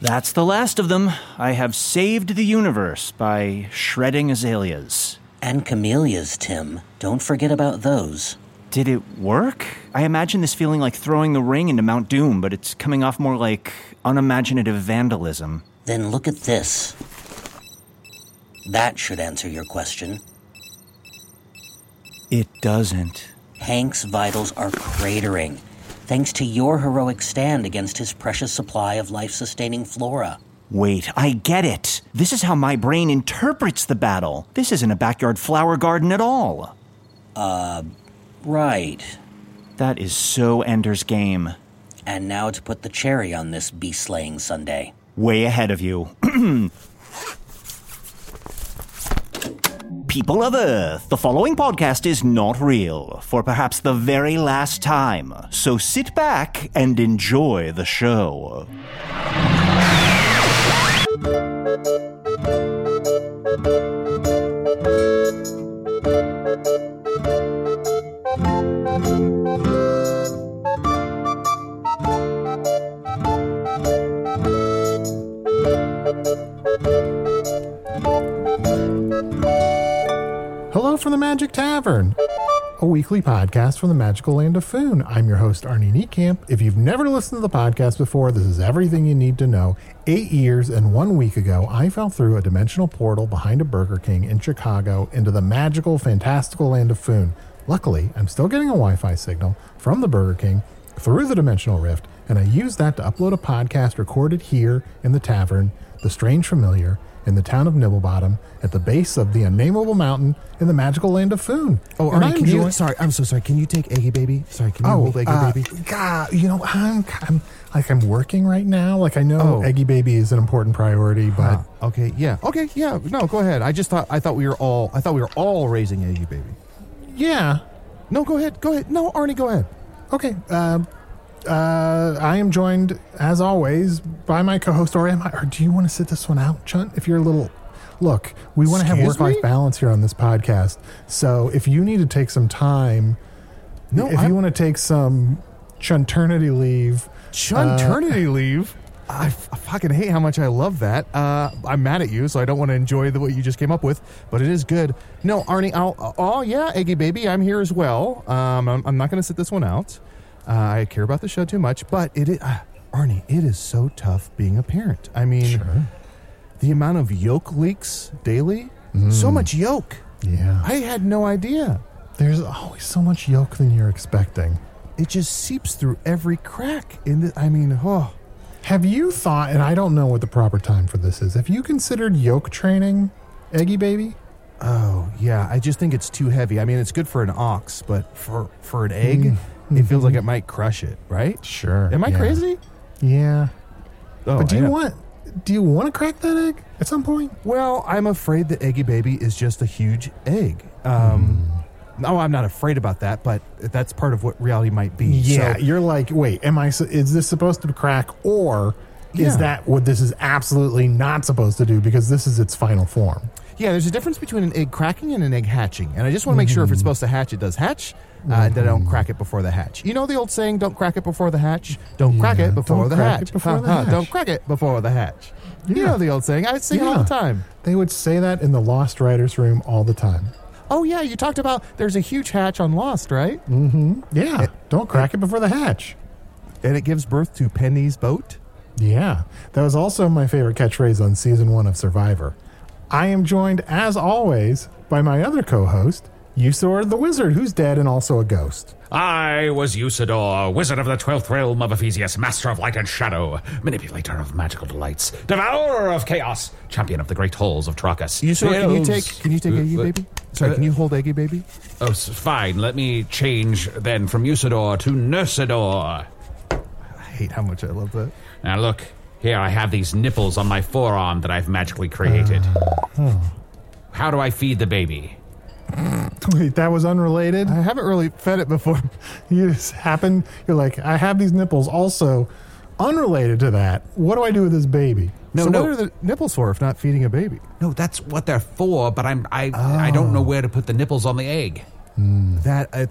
That's the last of them. I have saved the universe by shredding azaleas. And camellias, Tim. Don't forget about those. Did it work? I imagine this feeling like throwing the ring into Mount Doom, but it's coming off more like unimaginative vandalism. Then look at this. That should answer your question. It doesn't. Hank's vitals are cratering, thanks to your heroic stand against his precious supply of life sustaining flora. Wait, I get it. This is how my brain interprets the battle. This isn't a backyard flower garden at all. Uh, right. That is so Ender's Game. And now to put the cherry on this bee slaying Sunday. Way ahead of you. People of Earth, the following podcast is not real for perhaps the very last time, so sit back and enjoy the show. The Magic Tavern, a weekly podcast from the magical land of Foon. I'm your host, Arnie Niekamp. If you've never listened to the podcast before, this is everything you need to know. Eight years and one week ago, I fell through a dimensional portal behind a Burger King in Chicago into the magical, fantastical land of Foon. Luckily, I'm still getting a Wi Fi signal from the Burger King through the dimensional rift, and I used that to upload a podcast recorded here in the tavern, The Strange Familiar, in the town of Nibblebottom, at the base of the unnameable mountain in the magical land of Foon. Oh, I can you? Sorry, I'm so sorry. Can you take Eggy Baby? Sorry, can you Oh, hold Eggy uh, Baby? God, you know, I'm, I'm like I'm working right now. Like I know Oh. Eggy Baby is an important priority, but Ah, okay, yeah, okay, yeah. No, go ahead. I just thought I thought we were all I thought we were all raising Eggy Baby. yeah, No, go ahead, go ahead. No, Arnie, go ahead. okay. Uh, uh, I am joined, as always, by my co-host Ori. Am I- Or do you want to sit this one out, Chunt? If you're a little, look, we want to have Excuse work-life me? balance here on this podcast. So if you need to take some time, No, if I'm- you want to take some chunternity leave, Chuniternity leave. I, f- I fucking hate how much I love that. Uh, I'm mad at you, so I don't want to enjoy the, what you just came up with, but it is good. No, Arnie, I'll, oh yeah, Eggy baby, I'm here as well. Um, I'm, I'm not going to sit this one out. Uh, I care about the show too much, but it is, uh, Arnie, it is so tough being a parent. I mean, the amount of yolk leaks daily, so much yolk. yeah, I had no idea. there's always so much yolk than you're expecting. It just seeps through every crack in the. I mean, oh. Have you thought, and I don't know what the proper time for this is, have you considered yolk training, Eggy Baby? Oh yeah, I just think it's too heavy. I mean, it's good for an ox, but for for an egg, it feels like it might crush it. Right? Sure. Am I yeah. crazy? Yeah. Oh, but do you want do you want to crack that egg at some point? Well, I'm afraid the Eggy Baby is just a huge egg. Um, Hmm. No, I'm not afraid about that, but that's part of what reality might be. Yeah, So- you're like, wait, am I? Is this supposed to crack, or is Yeah. that what this is absolutely not supposed to do because this is its final form. Yeah, there's a difference between an egg cracking and an egg hatching, and I just want to make sure if it's supposed to hatch, it does hatch, uh, that I don't crack it before the hatch. You know the old saying, "Don't crack it before the hatch." Don't crack it before the crack hatch. it before Ha, the hatch. Don't crack it before the hatch. You know the old saying. I sing it all the time. They would say that in the Lost Writers room all the time. Oh yeah, you talked about there's a huge hatch on Lost, right? Mm-hmm. Yeah, don't crack it before the hatch. And it gives birth to Penny's boat. Yeah, that was also my favorite catchphrase on season one of Survivor. I am joined, as always, by my other co Usidore the Wizard, who's dead and also a ghost. I was Usidore, wizard of the twelfth realm of Ephysium, master of light and shadow, manipulator of magical delights, devourer of chaos, champion of the great halls of Trakas. You can you take can you take Uh, Eggy uh, baby? Sorry, uh, can you hold Eggy baby? Oh, fine. Let me change then from Usidore to Nursidore. I hate how much I love that. Now look, here I have these nipples on my forearm that I've magically created. How do I feed the baby? Wait, that was unrelated? I haven't really fed it before. You just happen, you're like, I have these nipples also unrelated to that. What do I do with this baby? No, so no. what are the nipples for if not feeding a baby? No, that's what they're for, but I'm I I don't know where to put the nipples on the egg. That uh,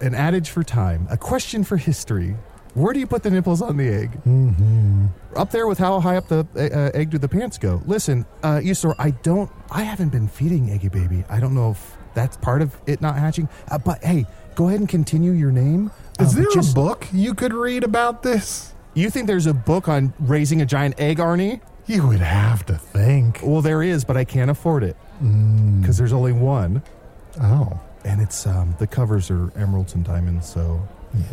an adage for time, a question for history. Where do you put the nipples on the egg? Mm-hmm. Up there with how high up the uh, egg do the pants go? Listen, uh, Usidore, I don't, I haven't been feeding Eggy Baby. I don't know if that's part of it not hatching. Uh, but hey, go ahead and continue your name. Is Uh, there just- a book you could read about this? You think there's a book on raising a giant egg, Arnie? You would have to think. Well, there is, but I can't afford it Mm. because there's only one, Oh, and it's um, the covers are emeralds and diamonds, so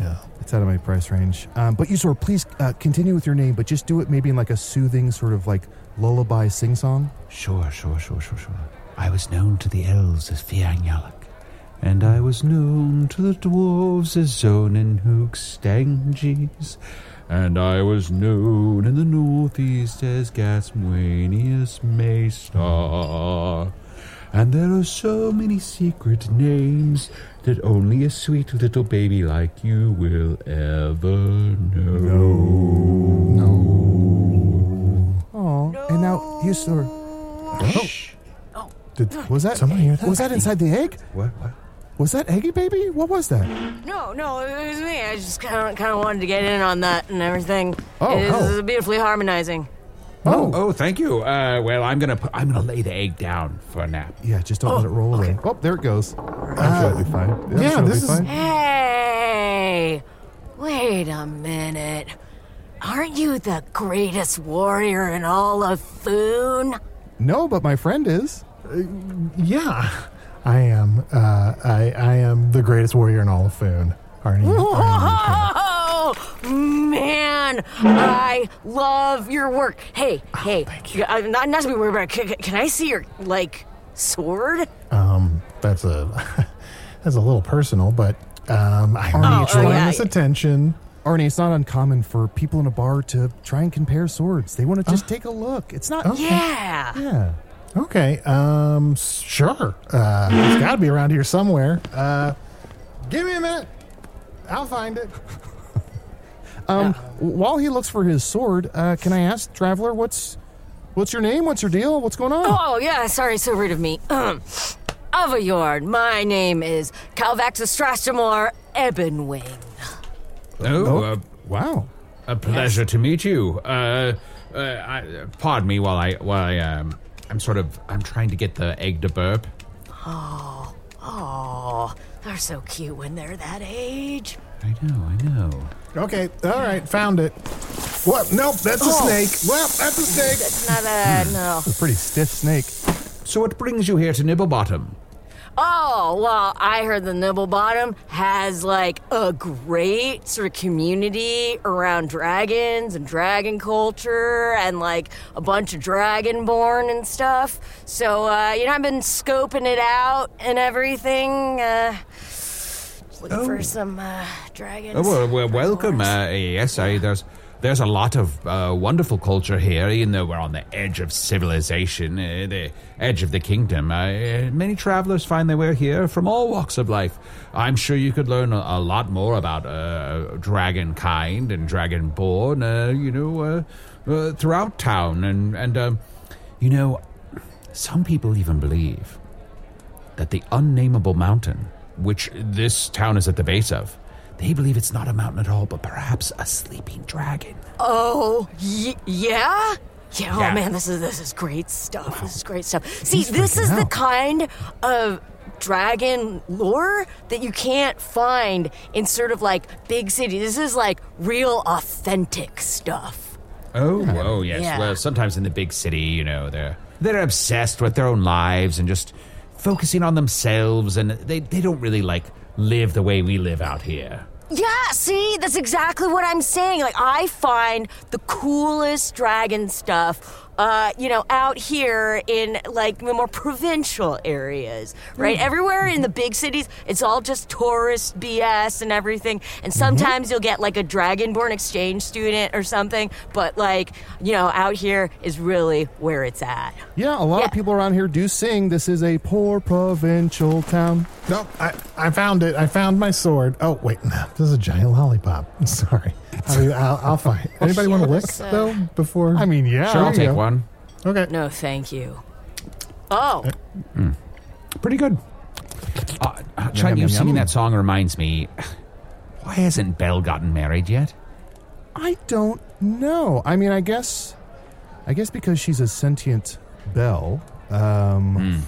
yeah. it's out of my price range. Um, but Usidore, please uh, continue with your name, but just do it maybe in like a soothing sort of like lullaby sing song. Sure, sure, sure, sure, sure. I was known to the elves as Fiangyalak, and I was known to the dwarves as Zone and I was known in the northeast as Gasmuenius Maystar. And there are so many secret names that only a sweet little baby like you will ever know. No, no. Oh, and now Usidore, Did was that someone hear that? was that inside the egg? What? What? Was that Eggy Baby? What was that? No, no, it was me. I just kind of, kind of wanted to get in on that and everything. Oh, it is oh. beautifully harmonizing. Oh, Oh, thank you. Uh, well, I'm gonna put, I'm gonna lay the egg down for a nap. yeah, just don't let it roll away. Oh, there it goes. I'm sure it'll be fine. I'm yeah, sure it'll this be is- fine. Hey, wait a minute. Aren't you the greatest warrior in all of Foon? No, but my friend is. Yeah, I am. Uh, I I am the greatest warrior in all of Foon. Arnie. Arnie Oh man, I love your work. Hey, hey, thank you. uh, not not to be worried about. Can, can I see your like sword? um, that's a that's a little personal, but um, I'm Arnie, Oh, trying oh, yeah. this attention. Arnie, it's not uncommon for people in a bar to try and compare swords. They want to just take a look. It's not. Yeah. Yeah. Okay. Um. Sure. Uh. It's got to be around here somewhere. Uh. Give me a minute. I'll find it. Um, while he looks for his sword, uh, can I ask, traveler, what's what's your name? What's your deal? What's going on? Oh, yeah, sorry, so rude of me. Um, Avayard, my name is Kelvaxostrastymor Ebonwing. Oh, uh, Wow. a pleasure to meet you. Uh, uh, I, pardon me while I while I um I'm sort of I'm trying to get the egg to burp. Oh, oh, they're so cute when they're that age. I know, I know. Okay. All right. Found it. What? Nope. That's a Oh. snake. Well, that's a snake. It's not a, no. A pretty stiff snake. So what brings you here to Nibblebottom? Oh, well, I heard the Nibblebottom has like a great sort of community around dragons and dragon culture and like a bunch of dragonborn and stuff. So, uh, you know, I've been scoping it out and everything. Uh, just looking for some uh, dragons. Oh well, well welcome. Uh, yes, I, there's there's a lot of uh, wonderful culture here, even though we're on the edge of civilization, uh, the edge of the kingdom. Uh, many travelers find their way here from all walks of life. I'm sure you could learn a, a lot more about uh, dragon kind and dragonborn. Uh, you know, uh, throughout town, and and um, you know, some people even believe that the unnameable mountain, which this town is at the base of, they believe it's not a mountain at all, but perhaps a sleeping dragon. Oh, y- yeah? Yeah, oh man, this is this is great stuff. This is great stuff. See, He's this freaking is the kind of dragon lore that you can't find in sort of like big cities. This is like real authentic stuff. Oh, oh yes. Yeah. Well, sometimes in the big city, you know, they're they're obsessed with their own lives and just focusing on themselves, and they they don't really like live the way we live out here. Yeah, see, that's exactly what I'm saying. Like, I find the coolest dragon stuff, uh, you know, out here in like the more provincial areas, right? Everywhere in the big cities, it's all just tourist BS and everything. And sometimes you'll get like a dragonborn exchange student or something, but like, you know, out here is really where it's at. Yeah, a lot Yeah. of people around here do sing. This is a poor provincial town. No, I, I found it. I found my sword. Oh wait, no, this is a giant lollipop. Sorry. I mean, I'll, I'll find. Anybody want to lick Yes, uh, though before? I mean, yeah. Sure, I'll There you take go. one. okay. No, thank you. Oh, Pretty good. Uh, uh, Chime, you yum, singing yum. that song reminds me. Why hasn't Belle gotten married yet? I don't know. I mean, I guess, I guess because she's a sentient bell. Um,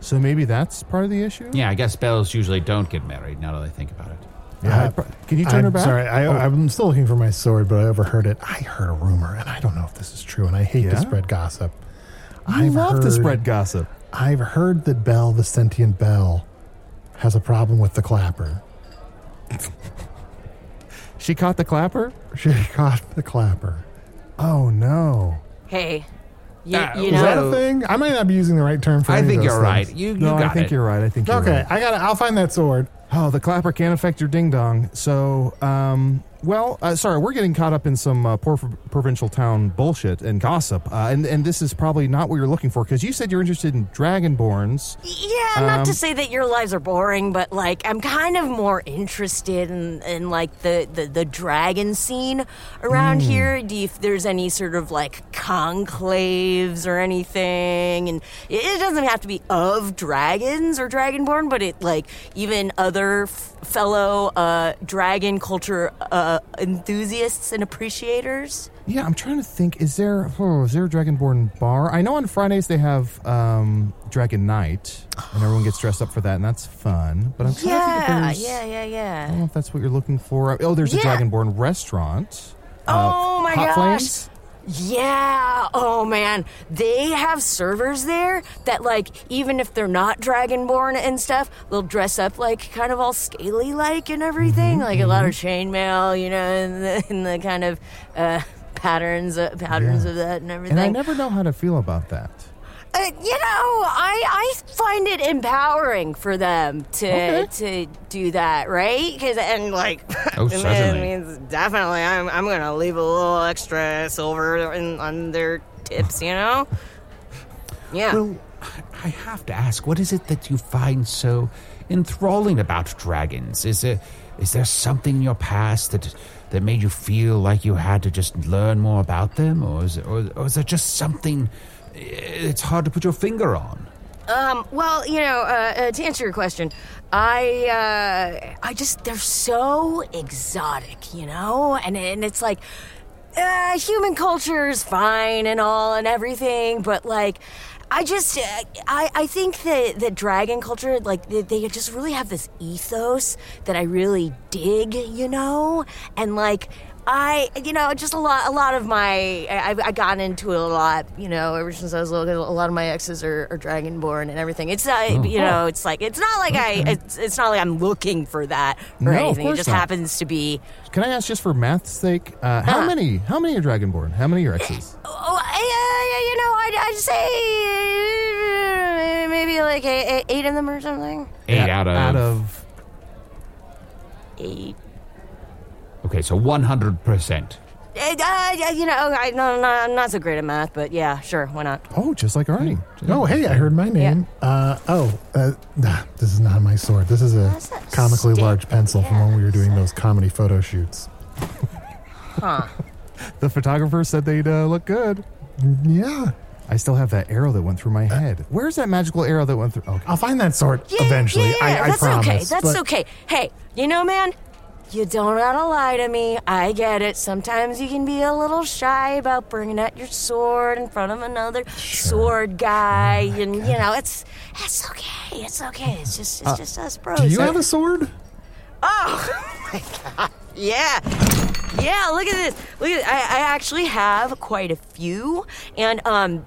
So maybe that's part of the issue. Yeah, I guess Bells usually don't get married. Now that I think about it. Yeah, Uh, Can you turn I'm her back? Sorry, I, Oh. I'm still looking for my sword, but I overheard it. I heard a rumor, and I don't know if this is true. And I hate Yeah? to spread gossip. I I've love to spread gossip. I've heard that Bell, the sentient Bell, has a problem with the clapper. She caught the clapper. She caught the clapper. Oh no! hey, you, Uh, you know, Is that a thing? I might not be using the right term for. It. I any of think those you're right. You, you No, got I think it. you're right. I think you're Okay, right. I got. to I'll find that sword. Oh, the clapper can't affect your ding dong. So, um, well, uh, sorry, we're getting caught up in some uh, poor provincial town bullshit and gossip, uh, and and this is probably not what you're looking for because you said you're interested in dragonborns. Yeah, not to Um, say that your lives are boring, but like I'm kind of more interested in, in like the, the, the dragon scene around here. Do you, if there's any sort of like conclaves or anything, and it, it doesn't have to be of dragons or dragonborn, but it like even other f- fellow uh, dragon culture uh, enthusiasts and appreciators. Yeah, I'm trying to think. Is there oh, is there a dragonborn bar? I know on Fridays they have um, Dragon Night, and everyone gets dressed up for that, and that's fun. But I'm trying to think if Yeah, there's. yeah, yeah, I don't yeah. know if that's what you're looking for. Oh, there's a Yeah. dragonborn restaurant. Oh my Hot gosh. Flames? Yeah. Oh man, they have servers there that like even if they're not dragonborn and stuff, they'll dress up like kind of all scaly like and everything, Mm-hmm, like a lot of chainmail, you know, and the, and the kind of uh, patterns uh, patterns Yeah. of that and everything. And I never know how to feel about that. Uh, you know, I I find it empowering for them to Okay. to do that, right? Because and like, Oh, it certainly. means definitely I'm I'm gonna leave a little extra silver in, on their tips, you know. Yeah. Well, I have to ask, what is it that you find so enthralling about dragons? Is there, is there something in your past that that made you feel like you had to just learn more about them, or is, or, or is there just something it's hard to put your finger on? Um, well, you know, uh, uh, to answer your question, I, uh, I just, they're so exotic, you know? And, and it's like, uh, human culture is fine and all and everything, but like, I just, uh, I, I think that, that dragon culture, like, they, they just really have this ethos that I really dig, you know? And like, I, you know, just a lot, a lot of my, I, I've I gotten into it a lot, you know, ever since I was little. A lot of my exes are, are dragonborn and everything. It's, uh, you know, it's like, it's not like I, it's, it's not like I'm looking for that or No, anything. It just not. happens to be. Can I ask just for math's sake, uh, how Huh. many how many are dragonborn? How many are exes? Oh, I, uh, you know, I'd, I'd say uh, maybe like eight, eight of them or something. Eight out of, out of Eight. Okay, so one hundred percent. Uh, uh, you know, I, no, no, I'm not so great at math, but yeah, sure, why not? oh, just like Arnie. Oh, hey, I heard my name. Uh, oh, uh, nah, this is not my sword. This is a That's that comically stick. large pencil from when we were doing those comedy photo shoots. Huh. the photographer said they'd uh, look good. Yeah. I still have that arrow that went through my head. Where's that magical arrow that went through? Okay. I'll find that sword Yeah, eventually. Yeah, I, I that's promise. okay. That's but- okay. Hey, you know, man, you don't gotta lie to me. I get it. Sometimes you can be a little shy about bringing out your sword in front of another sword guy, Oh and you know, it's it's okay. It's okay. It's just it's just us bros. Uh, Do you have a sword? Oh my God! Yeah. Yeah, look at this. Look at I, I actually have quite a few. And um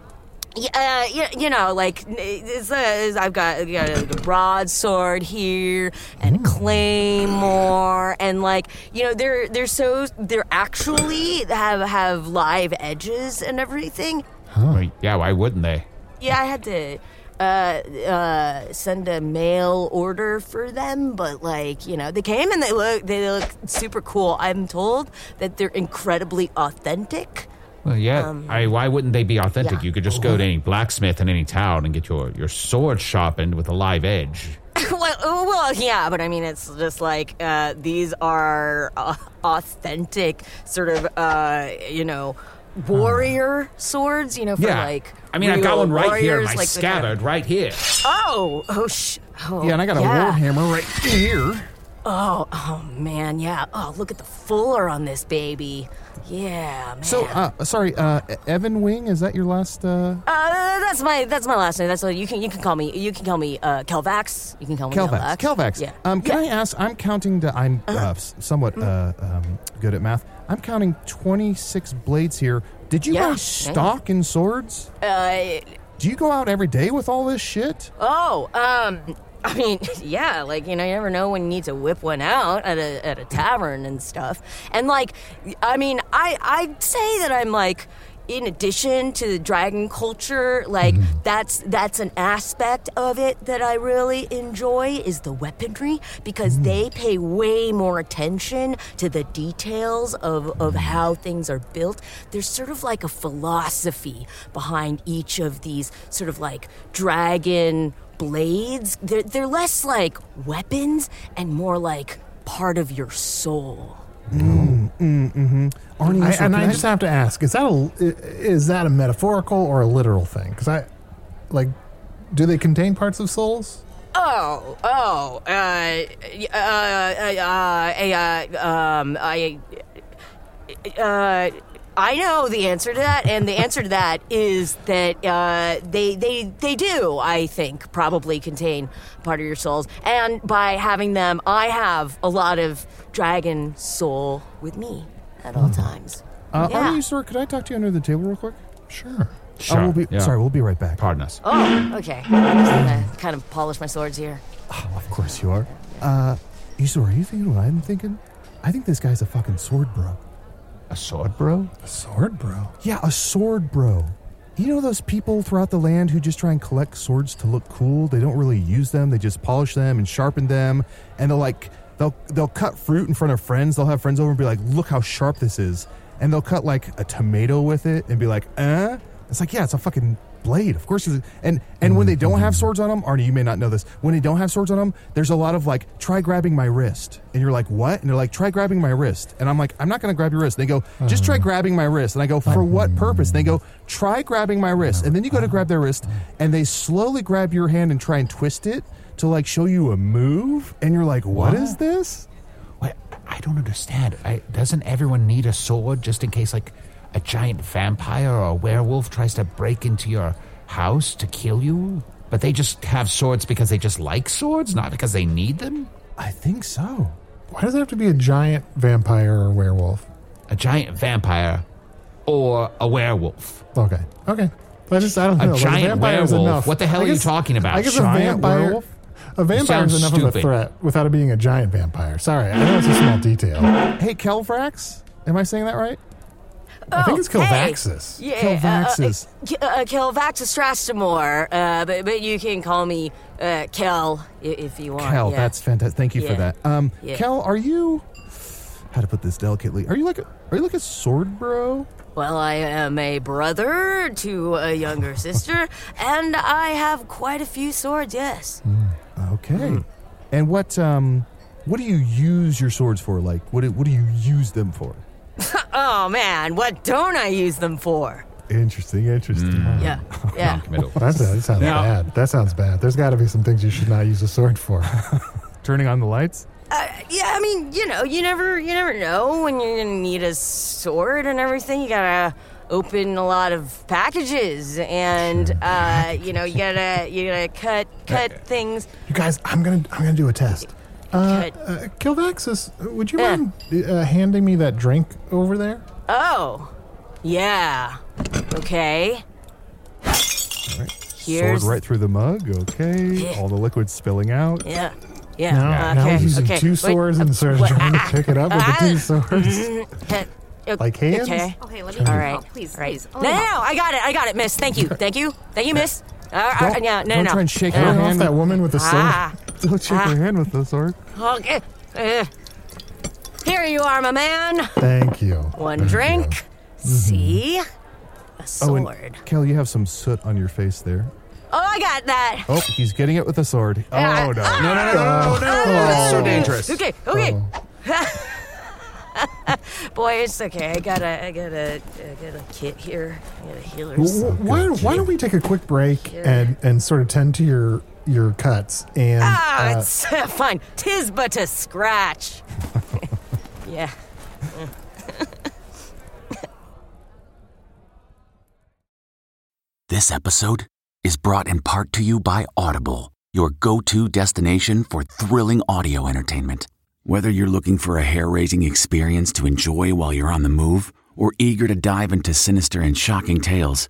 yeah, uh, you, you know, like it's, uh, it's- I've got, I've got a broadsword here and a claymore, and like you know, they're they're so they're actually have have live edges and everything. Well, yeah, why wouldn't they? Yeah, I had to uh, uh, send a mail order for them, but like you know, they came and they look they look super cool. I'm told that they're incredibly authentic. Well, yeah. I, why wouldn't they be authentic? Um, yeah. You could just go to any blacksmith in any town and get your, your sword sharpened with a live edge. well, oh, well, yeah, but I mean, it's just like uh, these are uh, authentic, sort of, uh, you know, warrior swords. You know, for yeah. like. I mean, I got one right here my like the kind scabbard, of- right here. oh, oh, sh- oh, Yeah, and I got a yeah. war hammer right here. Oh, oh man, yeah. Oh, look at the fuller on this baby. Yeah, man. So, uh, sorry, uh, Ebonwing, is that your last? Uh, Uh, that's my that's my last name. That's what you can you can call me. You can call me uh, Kelvax. You can call me Kelvax. Kelvax. Kelvax. Yeah. Um, can I ask? I'm counting to. I'm Uh-huh. uh, somewhat uh, um, good at math. I'm counting 26 blades here. Did you Yeah, yeah. stock in swords? Uh, Do you go out every day with all this shit? oh, um, I mean, yeah, like you know, you never know when you need to whip one out at a at a tavern and stuff. And like, I mean, I I'd say that I'm like. In addition to the dragon culture, like mm-hmm. that's that's an aspect of it that I really enjoy is the weaponry because mm. they pay way more attention to the details of, of how things are built. There's sort of like a philosophy behind each of these sort of like dragon blades. They're, they're less like weapons and more like part of your soul. Arnie, I, so and can I just have to ask: Is that a is that a metaphorical or a literal thing? Because I like, do they contain parts of souls? Oh, oh, uh, uh, uh, uh, uh, um, I, uh, I know the answer to that, and the answer to that is that uh, they, they, they do. I think probably contain part of your souls, and by having them, I have a lot of dragon soul with me at all times. Uh, yeah. Arnie, sir, could I talk to you under the table real quick? Sure. Sure. Oh, we'll be, yeah. Sorry, we'll be right back. Pardon us. Oh, okay. I'm just gonna kind of polish my swords here. Oh, of course you are. Uh, Isor, are you thinking what I'm thinking? I think this guy's a fucking sword bro. A sword, bro? A sword, bro. Yeah, a sword bro. You know those people throughout the land who just try and collect swords to look cool? They don't really use them. They just polish them and sharpen them. And they'll like they'll they'll cut fruit in front of friends. They'll have friends over and be like, "Look how sharp this is." And they'll cut like a tomato with it and be like, "Eh." It's like, "Yeah, it's a fucking blade. Of course And and when they don't have swords on them, Arnie, you may not know this. When they don't have swords on them, there's a lot of like, "Try grabbing my wrist." And you're like, "What?" And they're like, "Try grabbing my wrist." And I'm like, "I'm not going to grab your wrist." They go, "Just try uh-huh. grabbing my wrist." And I go, "For uh-huh. what purpose?" And they go, "Try grabbing my wrist." And then you go to grab their wrist and they slowly grab your hand and try and twist it to like show you a move. And you're like, "What is this?" Wait, I don't understand. I, doesn't everyone need a sword just in case, like, a giant vampire or a werewolf tries to break into your house to kill you? But they just have swords because they just like swords, not because they need them? I think so. Why does it have to be a giant vampire or werewolf? A giant vampire or a werewolf? Okay. Okay. I just I don't A know. Like, giant vampire is werewolf? enough. What the hell I are you talking about? I guess Giant a vampire. werewolf? A vampire is sounds enough of a threat without it being a giant vampire. Sorry, I know it's a small detail. Hey, Kelvrax, am I saying that right? I think Oh, it's hey. Kilvaxis. Yeah, Kelvaxis. Uh, uh, uh, Kelvaxis Strastamore, uh, but, but you can call me uh, Kel if you want. Kel, yeah. that's fantastic. Thank you for that. Um, Yeah. Kel, are you? How to put this delicately? Are you like a, are you like a sword bro? Well, I am a brother to a younger sister, and I have quite a few swords, yes. Okay. Hmm. And what um, what do you use your swords for? Like, what do, what do you use them for? oh man, what don't I use them for? Interesting, interesting. Yeah, yeah. Non-committal. That, that sounds Now- bad. That sounds bad. There's got to be some things you should not use a sword for. Turning on the lights. Uh, yeah, I mean, you know, you never, you never know when you're gonna need a sword and everything. You gotta open a lot of packages, and uh, you know, you gotta, you gotta cut, cut things. you guys, I'm gonna I'm gonna do a test. Uh, uh, Kilvaxis, would you Yeah. mind uh, handing me that drink over there? Oh, yeah. Okay. Here's Sword right through the mug. Okay. Yeah. All the liquid spilling out. yeah, yeah. Now, now okay, he's using okay. two Wait, swords and uh, starts what- trying to pick it up with the two swords. uh, Like hands? Okay. Okay, let me All help. Please, All right. please. No, no, no, I got it. I got it, miss. Thank you. Thank you. Thank you, miss. Uh, uh, Don't- yeah, no, don't no, try and shake no. her Turn off hand. that woman with the sword. Ah, Don't shake Ah. your hand with the sword. okay. Uh, here you are, my man. Thank you. One Thank drink. See? A Oh, sword. and Kel, you have some soot on your face there. Oh, I got that. Oh, he's getting it with the sword. Oh Ah, no. No, no, no, no, no, no. That's so dangerous. Okay, okay. Oh. Boy, it's okay. I got a, I got a, I got a kit here. I got a healer. W- w- Why, why don't we take a quick break and, and sort of tend to your your cuts and Ah, uh, it's fine. Tis but a scratch. yeah. This episode is brought in part to you by Audible, your go to destination for thrilling audio entertainment. Whether you're looking for a hair raising experience to enjoy while you're on the move or eager to dive into sinister and shocking tales,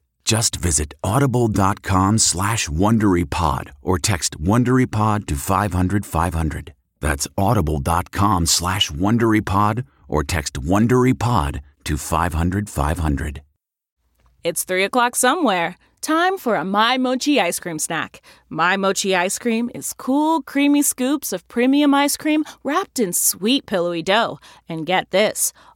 Just visit audible.com slash WonderyPod or text WonderyPod to 500 500. That's audible.com slash WonderyPod or text WonderyPod to 500 500. It's 3 o'clock somewhere. Time for a My Mochi ice cream snack. My Mochi ice cream is cool, creamy scoops of premium ice cream wrapped in sweet, pillowy dough. And get this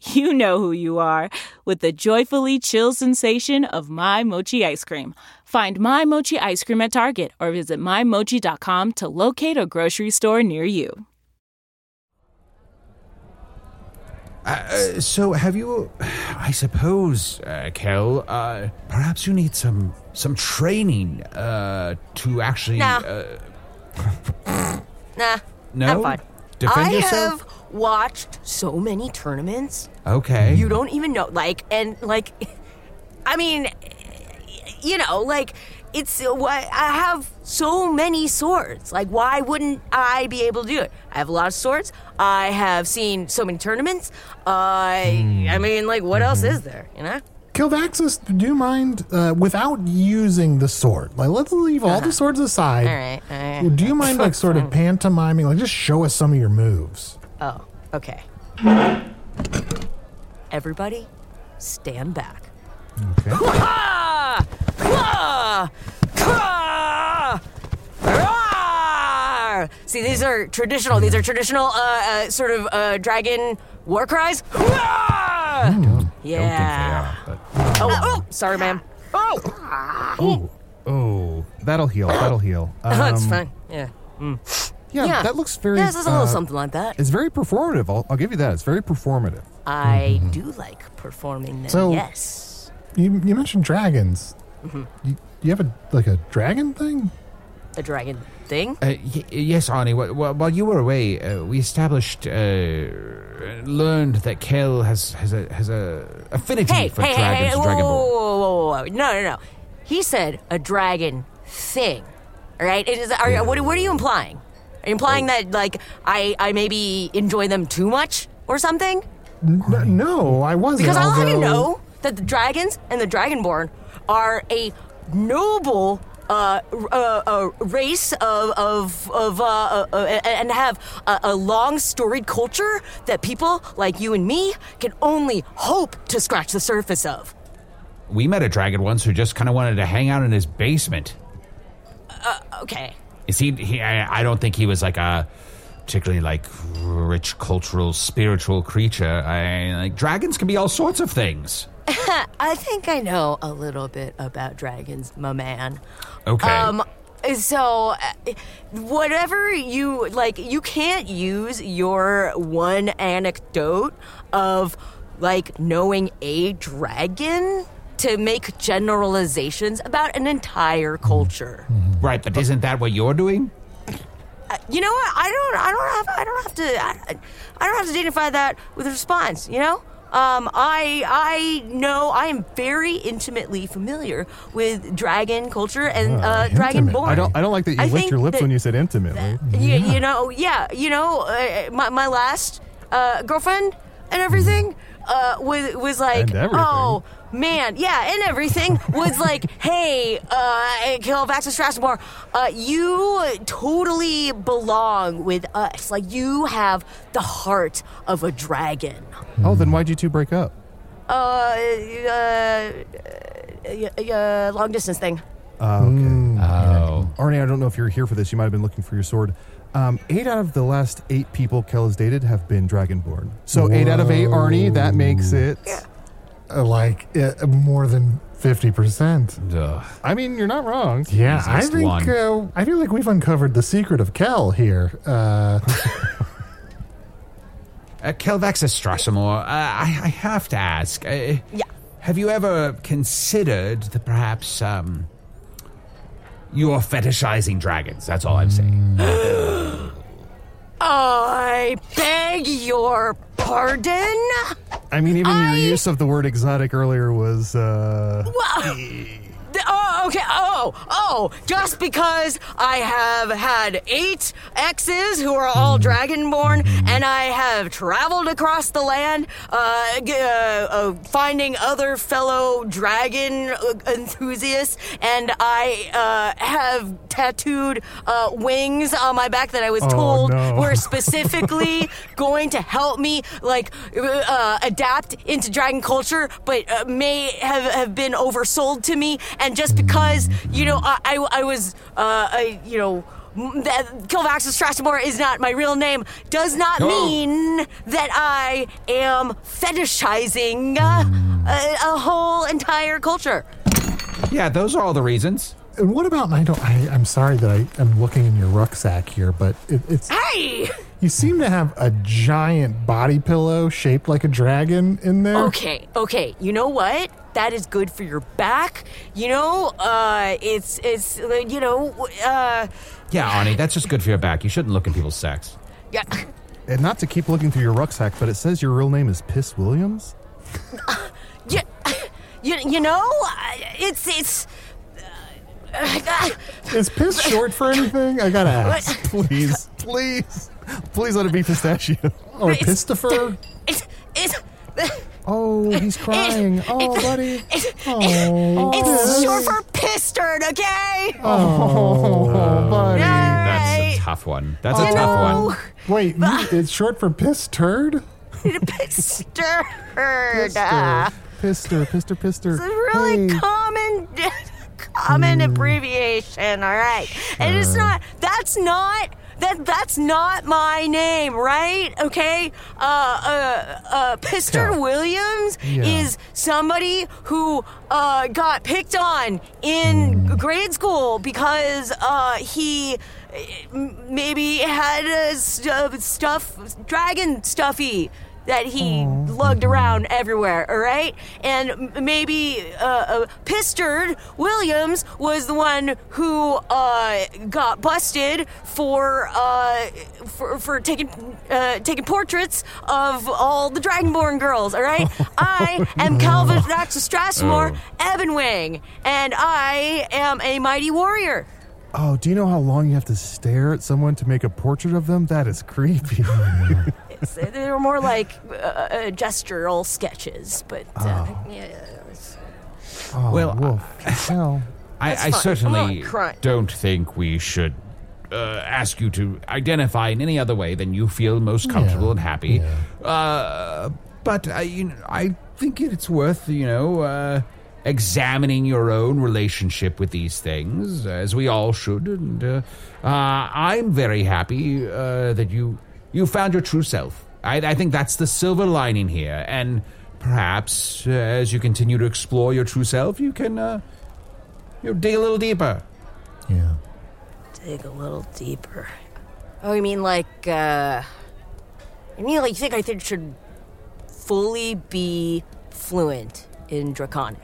you know who you are with the joyfully chill sensation of My Mochi ice cream. Find My Mochi ice cream at Target or visit MyMochi.com to locate a grocery store near you. Uh, so, have you? I suppose, uh, Kel. Uh, perhaps you need some some training uh, to actually. Nah. Uh, Nah. no. I'm fine. Defend I yourself. have watched so many tournaments. Okay. You don't even know, like, and like, I mean, you know, like, it's what I have so many swords. Like, why wouldn't I be able to do it? I have a lot of swords. I have seen so many tournaments. I, I mean, like, what else is there? You know? Kilvaxis, do you mind uh, without using the sword? Like, let's leave all the swords aside. Uh-huh. All right. All right. Do you mind like sort of pantomiming? Like, just show us some of your moves. Oh, okay. Everybody, stand back. Okay. See, these are traditional. These are traditional, uh, uh sort of uh, dragon war cries. Ah! Yeah. Don't are, but Oh, oh, sorry, ma'am. Oh, Oh, oh, that'll heal. That'll heal. that's Um, fine. Yeah. Yeah, Yeah. that looks very. Yeah, it's a little uh, something like that. It's very performative. I'll, I'll give you that. It's very performative. I do like performing them. So- yes. You, you mentioned dragons. Mm-hmm. You, you have a like a dragon thing? A dragon thing. Uh, y- yes, Arnie. wh- wh- While you were away, uh, we established, uh, learned that Kel has has a has a affinity Hey, for hey, hey, dragons, hey, and whoa, dragonborn. whoa, whoa, whoa, whoa. No, no, no. He said a dragon thing. All right. It is. Are, what, what are you implying? Are you implying that like I I maybe enjoy them too much or something? N- no, I wasn't. Because all I although- know that the dragons and the dragonborn are a noble uh, uh, uh, race of of of uh, uh, uh, and have a, a long storied culture that people like you and me can only hope to scratch the surface of. We met a dragon once who just kind of wanted to hang out in his basement. Okay. Is he? he I, I don't think he was like a particularly like rich cultural spiritual creature. I like dragons can be all sorts of things. I think I know a little bit about dragons, my man. Okay. Um, so uh, whatever you like, you can't use your one anecdote of like knowing a dragon to make generalizations about an entire culture. right, but isn't that what you're doing? You know what? I don't. I don't have. I don't have to. I, I don't have to dignify that with a response. You know. Um, I I know I am very intimately familiar with dragon culture and uh, dragonborn. I don't. I don't like that you I licked think your lips that- when you said intimately. you, you know, yeah, you know, uh, my, my last uh, girlfriend and everything uh, was was like, oh man, yeah, and everything was like, hey, uh, Kilvaxus Strassenbar, uh, you totally belong with us. Like you have the heart of a dragon. Oh, then why'd you two break up? Uh, uh, uh, uh, long distance thing. Oh, okay. Oh. Arnie, I don't know if you're here for this. You might have been looking for your sword. Um, eight out of the last eight people Kel has dated have been Dragonborn. So eight out of eight, Arnie. That makes it. Uh, like uh, more than fifty percent. Ugh. I mean, you're not wrong. Yeah, I Easiest think one. uh, I feel like we've uncovered the secret of Kel here. Uh, Uh, Kelvaxus Strassamore, uh, I, I have to ask. Uh, Yeah. Have you ever considered the perhaps um, you're fetishizing dragons? That's all I'm saying. I beg your pardon. I mean, even I- your use of the word exotic earlier was. Uh, Well, th- oh, okay. Oh, oh, just because I have had eight exes who are all dragonborn, and I have traveled across the land, uh, uh, uh, finding other fellow dragon uh, enthusiasts, and I uh, have tattooed uh, wings on my back that I was Oh, told no. were specifically going to help me like uh, adapt into dragon culture, but uh, may have, have been oversold to me. And just because you know I I, I was uh, I, you know. m- That Kilvaxus Strassamore is not my real name does not Oh. mean that I am fetishizing uh, a, a whole entire culture. yeah, those are all the reasons. and what about? I don't. I, I'm sorry that I am looking in your rucksack here, but it, it's Hey! You seem to have a giant body pillow shaped like a dragon in there. Okay, okay. You know what? That is good for your back. You know, uh, it's it's uh, you know, uh, Yeah, Arnie, that's just good for your back. You shouldn't look in people's sex. yeah. and not to keep looking through your rucksack, but it says your real name is Piss Williams. You, you, you know, I- it's it's. Uh, Is piss short for anything? I gotta ask. Please, please, please let it be pistachio. Or It's- Pistifer? Oh, oh, it's it's Oh, he's crying. Oh, buddy. it's, Oh, it's short for pistard, okay? Oh, buddy. That's a tough one. That's a tough know, one. Wait, you- it's short for piss turd? Pistard. Pister, pister, pister, pister. It's a really Hey. common common hmm. abbreviation, all right? And it's uh. not that's not that that's not my name, right? Okay? Uh uh uh Pister Yeah. Williams Yeah. is somebody who uh got picked on in grade school because uh he uh, maybe had a st- stuff dragon stuffy that he lugged around everywhere, all right? And maybe uh, uh, Pistard Williams was the one who uh, got busted for uh, for, for taking uh, taking portraits of all the Dragonborn girls, all right? I am Calvin Strassmore, Oh. Ebenwing, and I am a mighty warrior. Oh, do you know how long you have to stare at someone to make a portrait of them? That is creepy. It's, they were more like uh, uh, gestural sketches, but uh, yeah, it's- Oh, Well, wolf. Hell. I, That's I fine. I'm certainly not crying. don't think we should uh, ask you to identify in any other way than you feel most comfortable Yeah, and happy. yeah. Uh, but I, you know, I think it's worth you know uh, examining your own relationship with these things, as we all should. And uh, uh, I'm very happy uh, that you you found your true self. I, I think that's the silver lining here, and perhaps uh, as you continue to explore your true self, you can. Uh, you know, dig a little deeper. Yeah. dig a little deeper. Oh, you mean like, uh. You mean like you think I think should fully be fluent in Draconic?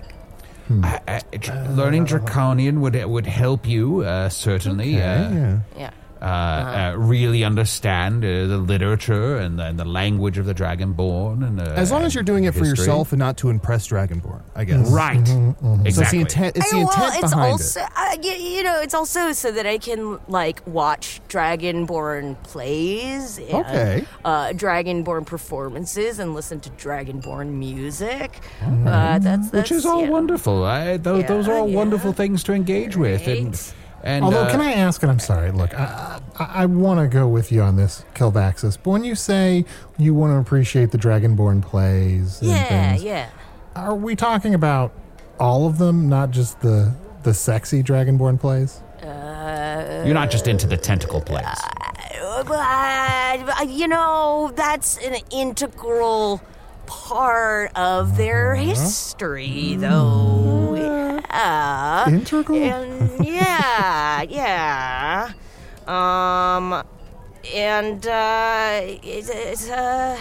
I, I, dr- learning Draconian would would help you uh, certainly. Okay, uh, yeah. Yeah. Uh, uh, really understand uh, the literature and the, and the language of the Dragonborn, and uh, As long as you're doing it for history. yourself and not to impress Dragonborn, I guess. right? So it's Exactly. the intent. It's the intent well, it's behind also, it. uh, you, you know, it's also so that I can like watch Dragonborn plays, and, Okay. uh, Dragonborn performances, and listen to Dragonborn music. Uh, that's, that's Which is all you know, wonderful. I, those, those are all Yeah, wonderful things to engage with, and Right. And Although, uh, can I ask, and I'm sorry, look, I, I, I want to go with you on this, Kilvaxis, but when you say you want to appreciate the Dragonborn plays and Yeah, things, yeah. are we talking about all of them, not just the the sexy Dragonborn plays? you're not just into the tentacle plays. Uh, but, you know, that's an integral part of their history, though. Yeah. Integral? And yeah, yeah. Um, and uh, it's, it's uh,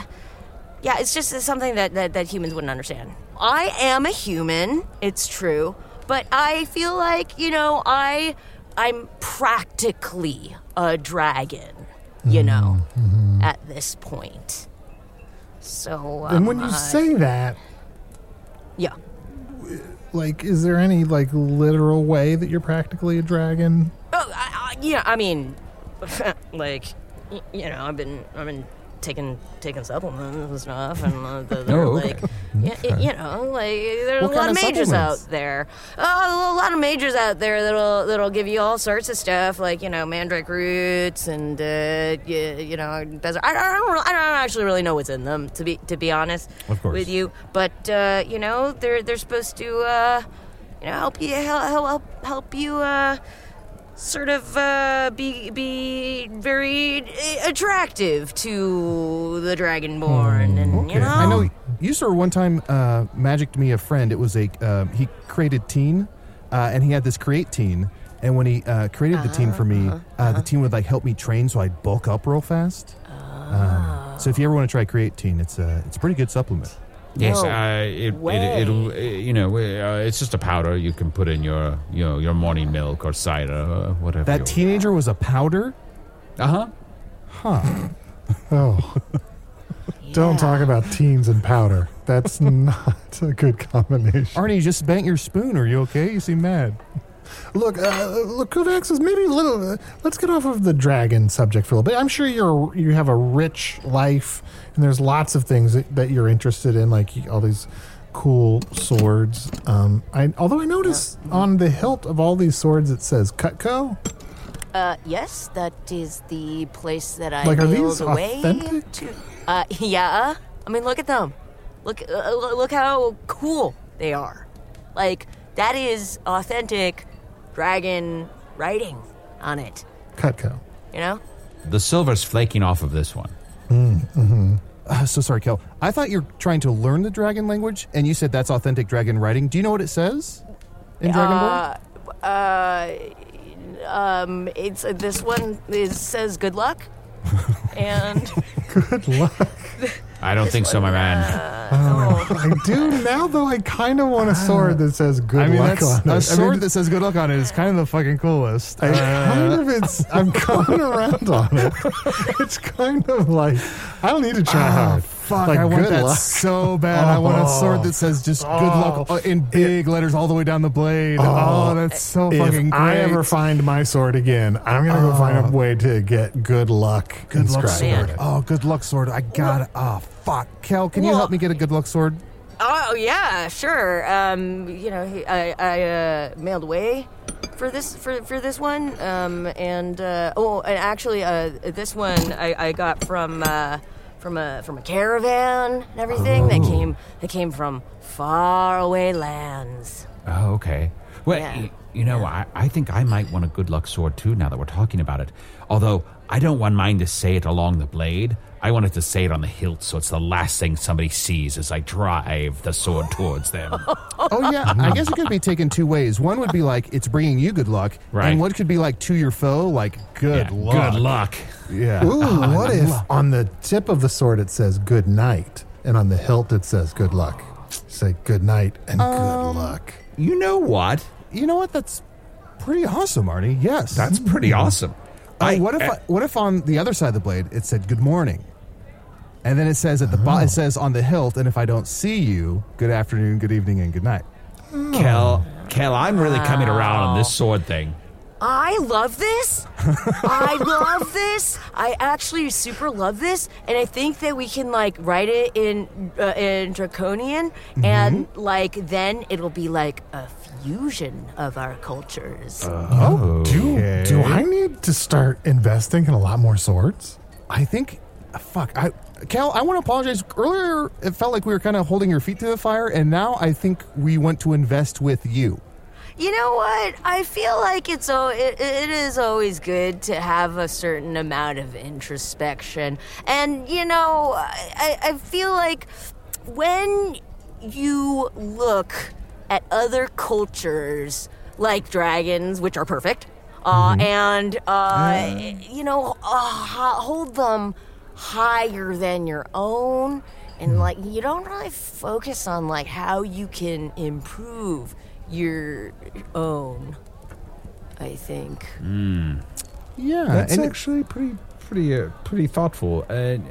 yeah, it's just something that, that that humans wouldn't understand. I am a human, it's true, but I feel like you know I I'm practically a dragon, you know, at this point. So um, and when you I- say that, yeah. Like, is there any like literal way that you're practically a dragon? Oh, I, I, yeah. I mean, like, you know, I've been, I've been taking taking supplements and stuff, and uh, the, they're Oh, okay. like, yeah, y- you know, like there's What a lot of of majors out there. Oh, a lot of majors out there that'll that'll give you all sorts of stuff, like you know, mandrake roots and uh, you, you know, bezer- I, I don't, I don't actually really know what's in them to be to be honest with you, but uh, you know, they're they're supposed to. Uh, you know, help you help help, help you uh, sort of uh, be be very uh, attractive to the Dragonborn, and you know, I know you sir one time uh, magicked me a friend. It was a uh, he created teen, uh, and he had this create teen. And when he uh, created the teen for me, uh, the teen would like help me train so I'd bulk up real fast. Um, so if you ever want to try create teen, it's a it's a pretty good supplement. Yes, No uh, it, it, way. it'll uh, you know uh, it's just a powder you can put in your you know your morning milk or cider or whatever. That teenager was a powder. uh huh. Huh. oh, don't talk about teens and powder. That's not a good combination. Arnie, just bent your spoon. Are you okay? You seem mad. Look, uh, look, Kovacs is maybe a little. Uh, let's get off of the dragon subject for a little bit. I'm sure you're you have a rich life, and there's lots of things that, that you're interested in, like all these cool swords. Um, I although I notice on the hilt of all these swords it says Cutco. uh, yes, that is the place that I Like, are these away authentic? to. Uh, yeah, I mean, look at them. Look, uh, look look how cool they are. Like that is authentic dragon writing on it. Cutco. You know. The silver's flaking off of this one. Uh, so sorry, Kel. I thought you're trying to learn the dragon language, and you said that's authentic dragon writing. Do you know what it says in Dragonborn? Uh, uh, um, it's uh, this one is says good luck, and Good luck. I don't think so, my man. Oh, I do now, though. I kind of want a sword that says "Good I mean, luck" that's on it. a I sword mean, that says "good luck" on it is kind of the fucking coolest. I Uh, kind of it's I'm coming around on it. It's kind of like I don't need to try hard. fuck! Like, I want good that luck. so bad. I want a sword that says just "good luck" uh, in big letters all the way down the blade. Oh, that's so fucking if great. I ever find my sword again, I'm gonna go find a way to get good luck. good luck sword. Oh, good luck sword. I got it. Oh, fuck. Kel, can you help me get a good luck sword? Oh yeah, sure. Um, you know, he- I I uh, mailed away for this for for this one. Um, and uh, oh, and actually, uh, this one I, I got from uh, from a from a caravan and everything that came that came from far away lands. Oh, okay. Well, Yeah. y- you know, I, I think I might want a good luck sword too now that we're talking about it. Although I don't want mine to say it along the blade. I wanted to say it on the hilt so it's the last thing somebody sees as I drive the sword towards them. Oh yeah, I guess it could be taken two ways. One would be like it's bringing you good luck, Right. and one could be like to your foe, like good Yeah, luck. Good luck. Yeah. Ooh, what if on the tip of the sword it says good night, and on the hilt it says good luck? Say good night and Um, good luck. You know what? You know what? That's pretty awesome, Arnie. Yes. That's pretty awesome. Uh, what if I, what if on the other side of the blade it said good morning, and then it says at the Oh. bottom it says on the hilt, and if I don't see you, good afternoon, good evening, and good night. Kel, Kel, I'm really coming around on this sword thing. I love this. I love this. I actually super love this, and I think that we can like write it in uh, in draconian, and like then it'll be like a fusion of our cultures. Oh, do do I need to start investing in a lot more swords? I think, uh, fuck, I. Cal, I want to apologize. Earlier, it felt like we were kind of holding your feet to the fire, and now I think we want to invest with you. You know what? I feel like it's oh, it, it is always good to have a certain amount of introspection, and you know, I, I feel like when you look at other cultures like dragons, which are perfect, uh, and uh, you know, uh, hold them higher than your own and like you don't really focus on like how you can improve your own i think Yeah, That's and- actually pretty, pretty, uh, pretty thoughtful, and,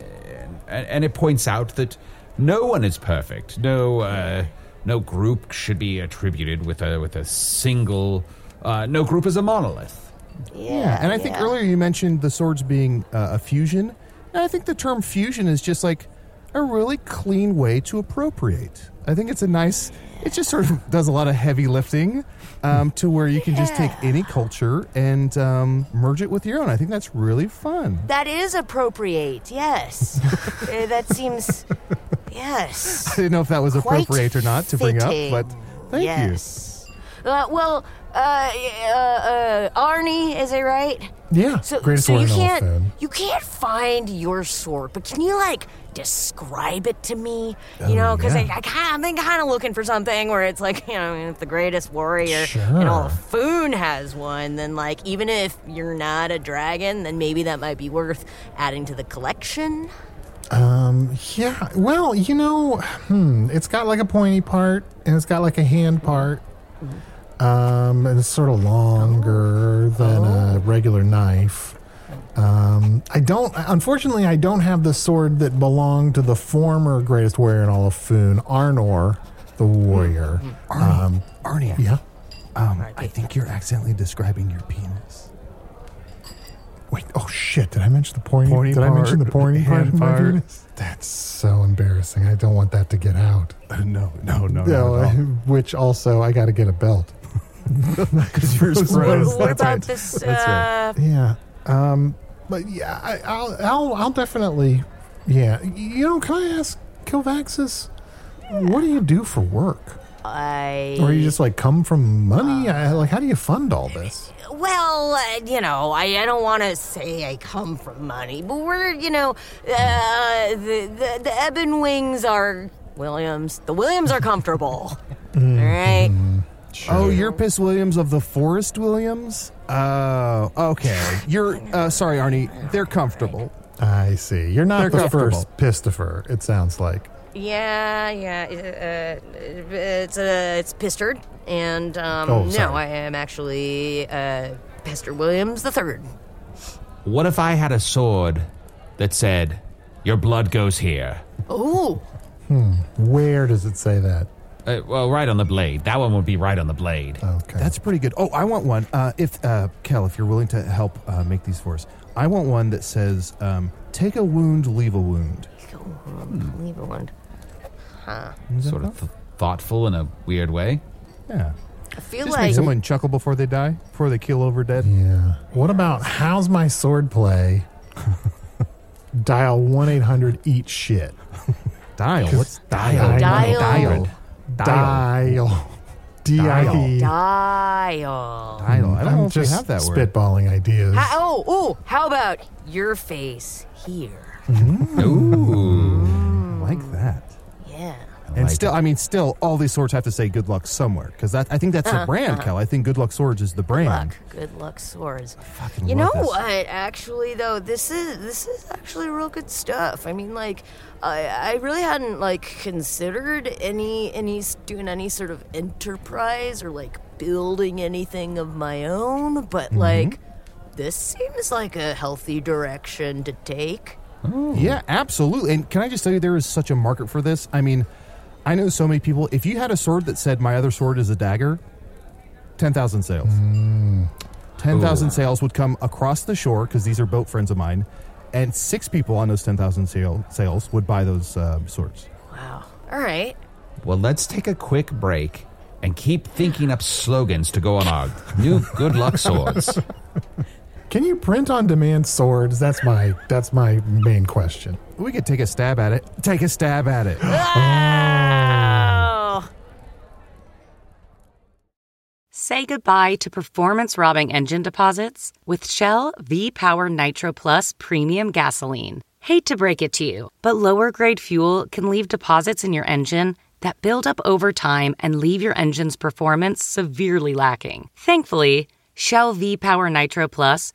and and it points out that no one is perfect. No, uh, no group should be attributed with a with a single. Uh, no group is a monolith. yeah, Yeah, and I think earlier you mentioned the swords being uh, a fusion. And I think the term fusion is just like a really clean way to appropriate. I think it's a nice, it just sort of does a lot of heavy lifting um, to where you can just take any culture and um, merge it with your own. I think that's really fun. that is appropriate yes Uh, that seems yes I didn't know if that was Quite appropriate or not to bring up, but thank you. yes. Uh, well, uh, uh, uh, Arnie, is it right? Yeah, So, greatest so sword you in all of can't you can't find your sword, but can you like describe it to me? Oh, You know, because yeah. I, I kind of been kind of looking for something where it's like you know, if the greatest warrior in all of Foon has one, then like even if you're not a dragon, then maybe that might be worth adding to the collection. Um, yeah. Well, you know, hmm, it's got like a pointy part and it's got like a hand part. Um, and it's sort of longer than a regular knife. Um, I don't, unfortunately, I don't have the sword that belonged to the former greatest warrior in all of Foon, Arnor, the warrior. Um, Arnie, yeah. um, I think you're accidentally describing your penis. Wait, oh shit, did I mention the pointy, Pointy did I mention the part, pointy part hand of my part. penis? That's so embarrassing. I don't want that to get out. Uh, no, no, no, No, no. which also I got to get a belt. Because yours What- froze. what That's about right. this? That's right. Uh, Yeah. Um, but yeah, I, I'll, I'll, I'll definitely. Yeah. You know, can I ask Kilvaxis, what do you do for work? I Or you just like come from money? I, like, how do you fund all this? Well, uh, you know, I, I don't want to say I come from money, but we're, you know, uh, the, the, the Ebonwings are Williams. The Williams are comfortable. All right? Oh, you're Piss Williams of the Forest Williams? Oh, okay. You're, uh, sorry, Arnie. They're comfortable. I see. You're not They're the comfortable. first Pistifer, it sounds like. Yeah, yeah. Uh, it's uh, it's Pistard, and um, Oh, no, sorry. I am actually uh, Pester Williams the third. What if I had a sword that said, "Your blood goes here"? Ooh. Hmm. Where does it say that? Uh, well, right on the blade. That one would be right on the blade. Okay. That's pretty good. Oh, I want one. Uh, if uh, Kel, if you're willing to help uh, make these for us, I want one that says, um, "Take a wound, leave a wound." Leave a one. Sort of th- thoughtful in a weird way. Yeah. I feel Just like make someone chuckle before they die, before they keel over dead. yeah. What about how's my sword play? Dial 1 800 eat shit. Dial. What's Dial. dial? Dial. Dial. D I E. dial. Dial. I don't know if we just have that word. spitballing ideas. How, oh, oh, how about your face here? Mm-hmm. Ooh. And like still, I mean, still, all these swords have to say "Good Luck" somewhere because that I think that's the brand, Kel. I think "Good Luck Swords" is the brand. Luck. Good luck swords. Fucking You know this. what? Actually, though, this is this is actually real good stuff. I mean, like, I I really hadn't like considered any any doing any sort of enterprise or like building anything of my own, but Mm-hmm. like, this seems like a healthy direction to take. Yeah, absolutely. And can I just tell you, there is such a market for this. I mean, I know so many people. If you had a sword that said "My other sword is a dagger," ten thousand sales. Ten thousand sales would come across the shore because these are boat friends of mine, and six people on those ten thousand sale, sales would buy those uh, swords. Wow. All right. Well, let's take a quick break and keep thinking up slogans to go on our new good luck swords. Can you print on demand swords? That's my that's my main question. We could take a stab at it. Take a stab at it. Oh. Say goodbye to performance robbing engine deposits with Shell V Power Nitro Plus Premium Gasoline. Hate to break it to you, but lower grade fuel can leave deposits in your engine that build up over time and leave your engine's performance severely lacking. Thankfully, Shell V Power Nitro Plus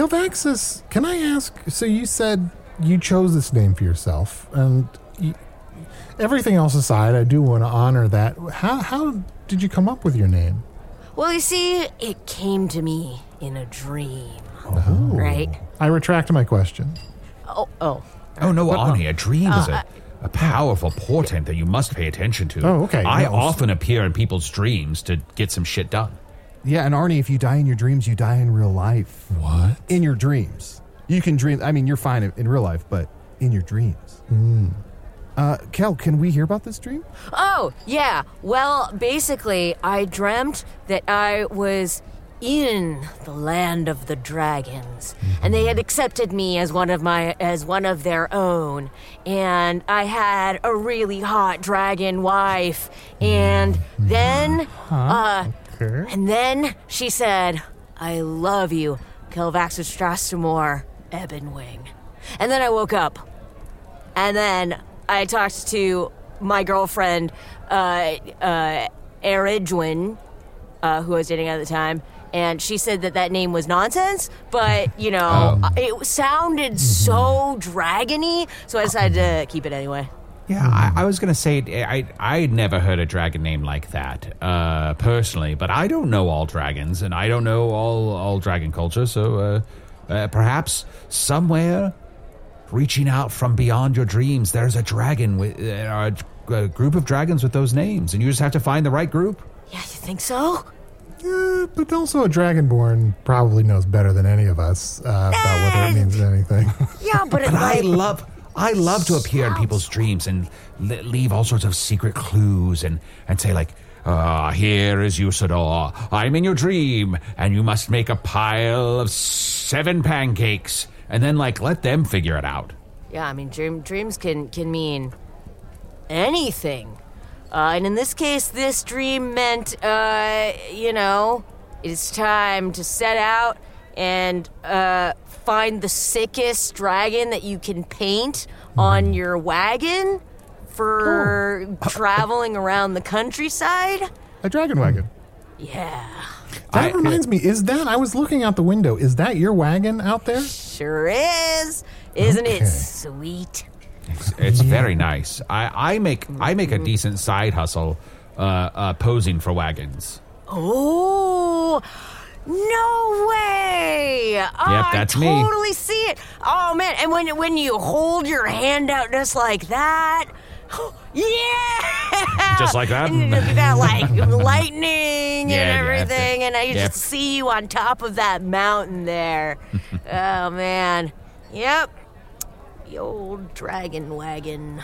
Kilvaxis, can I ask? So you said you chose this name for yourself, and you, everything else aside, I do want to honor that. How how did you come up with your name? Well, you see, it came to me in a dream. Oh. Right? I retract my question. Oh, oh. Oh no, uh, Arnie, a dream is a, uh, a powerful portent that you must pay attention to. Oh, okay. I No, often appear in people's dreams to get some shit done. Yeah, and Arnie, if you die in your dreams, you die in real life. What? In your dreams. You can dream. I mean, you're fine in, in real life, but in your dreams. Uh, Kel, can we hear about this dream? Oh, yeah. Well, basically, I dreamt that I was in the land of the dragons and they had accepted me as one of my as one of their own and I had a really hot dragon wife and then uh and then she said, "I love you, Kelvaxostrastymor, Ebonwing." And then I woke up and then I talked to my girlfriend, uh, uh, Eridwin, uh, who I was dating at the time, and she said that that name was nonsense, but, you know, it sounded so dragony, so I decided to keep it anyway. Yeah, I, I was gonna say I I had never heard a dragon name like that uh, personally, but I don't know all dragons and I don't know all all dragon culture, so uh, uh, perhaps somewhere reaching out from beyond your dreams, there's a dragon with uh, a, a group of dragons with those names, and you just have to find the right group. Yeah, you think so? Uh, but also, a dragonborn probably knows better than any of us uh, about whether it means anything. Yeah, but, it But I love I love to appear in people's dreams and le- leave all sorts of secret clues and and say like Ah, here is Usidore. I'm in your dream, and you must make a pile of seven pancakes, and then, like, let them figure it out. Yeah, I mean, dream, dreams can can mean anything, uh, and in this case, this dream meant, uh, you know, it's time to set out and uh, find the sickest dragon that you can paint on your wagon for traveling around the countryside. A dragon wagon. Yeah, That I- reminds me, is that I was looking out the window? Is that your wagon out there? sure is. Isn't Okay. it sweet? It's, it's very nice. I, I make I make a decent side hustle uh, uh, posing for wagons. Oh, no way! Yep, that's I me. totally see it. Oh man, and when when you hold your hand out just like that, yeah, Just like that? and you got like lightning Yeah, and yeah, everything, and I Yep. just see you on top of that mountain there. oh man, yep, the old dragon wagon.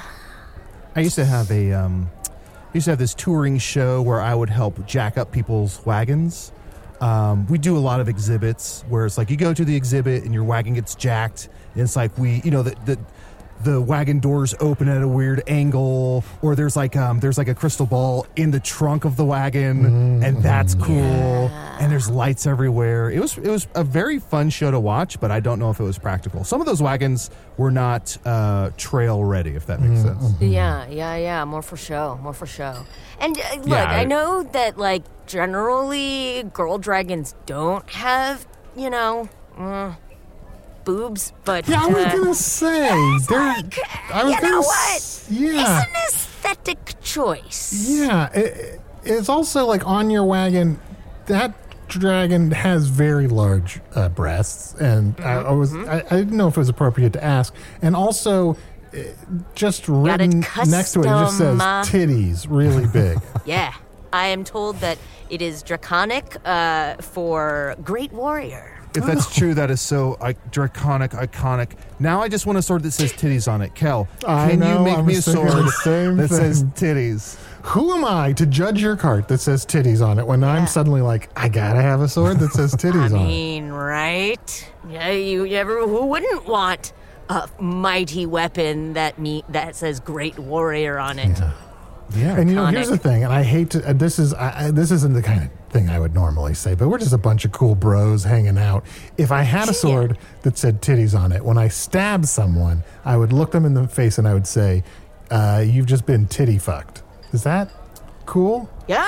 I used to have a um, I used to have this touring show where I would help jack up people's wagons. Um, we do a lot of exhibits where it's like you go to the exhibit and your wagon gets jacked, and it's like we, you know, the the, the wagon doors open at a weird angle, or there's like um, there's like a crystal ball in the trunk of the wagon, and that's cool. And there's lights everywhere. It was it was a very fun show to watch, but I don't know if it was practical. Some of those wagons were not uh, trail ready, if that makes sense. Yeah, yeah, yeah. More for show. More for show. And uh, look, Yeah, I I- know that like generally girl dragons don't have, you know, uh, boobs, but Yeah, I was uh, gonna say. There, I was you gonna know s- what? Yeah, It's an aesthetic choice. yeah. It, it's also like on your wagon. That dragon has very large uh, breasts, and I, I was I, I didn't know if it was appropriate to ask. And also, uh, just written next to it, it just says titties, really big. Yeah. I am told that it is draconic uh, for great warrior. If that's true, that is so like, draconic, iconic. Now I just want a sword that says titties on it. Kel, I can know, you make I me a was thinking sword the same that says titties? Who am I to judge your cart that says titties on it when I'm suddenly like, I gotta have a sword that says titties I on it? I mean, right? Yeah, you, you ever who wouldn't want a mighty weapon that me that says great warrior on it? Yeah. And you know, here's the thing, and I hate to. Uh, this is I, I, this isn't the kind of thing I would normally say, but we're just a bunch of cool bros hanging out. If I had a sword that said titties on it, when I stab someone, I would look them in the face and I would say, uh, "You've just been titty fucked." Is that cool? Yeah,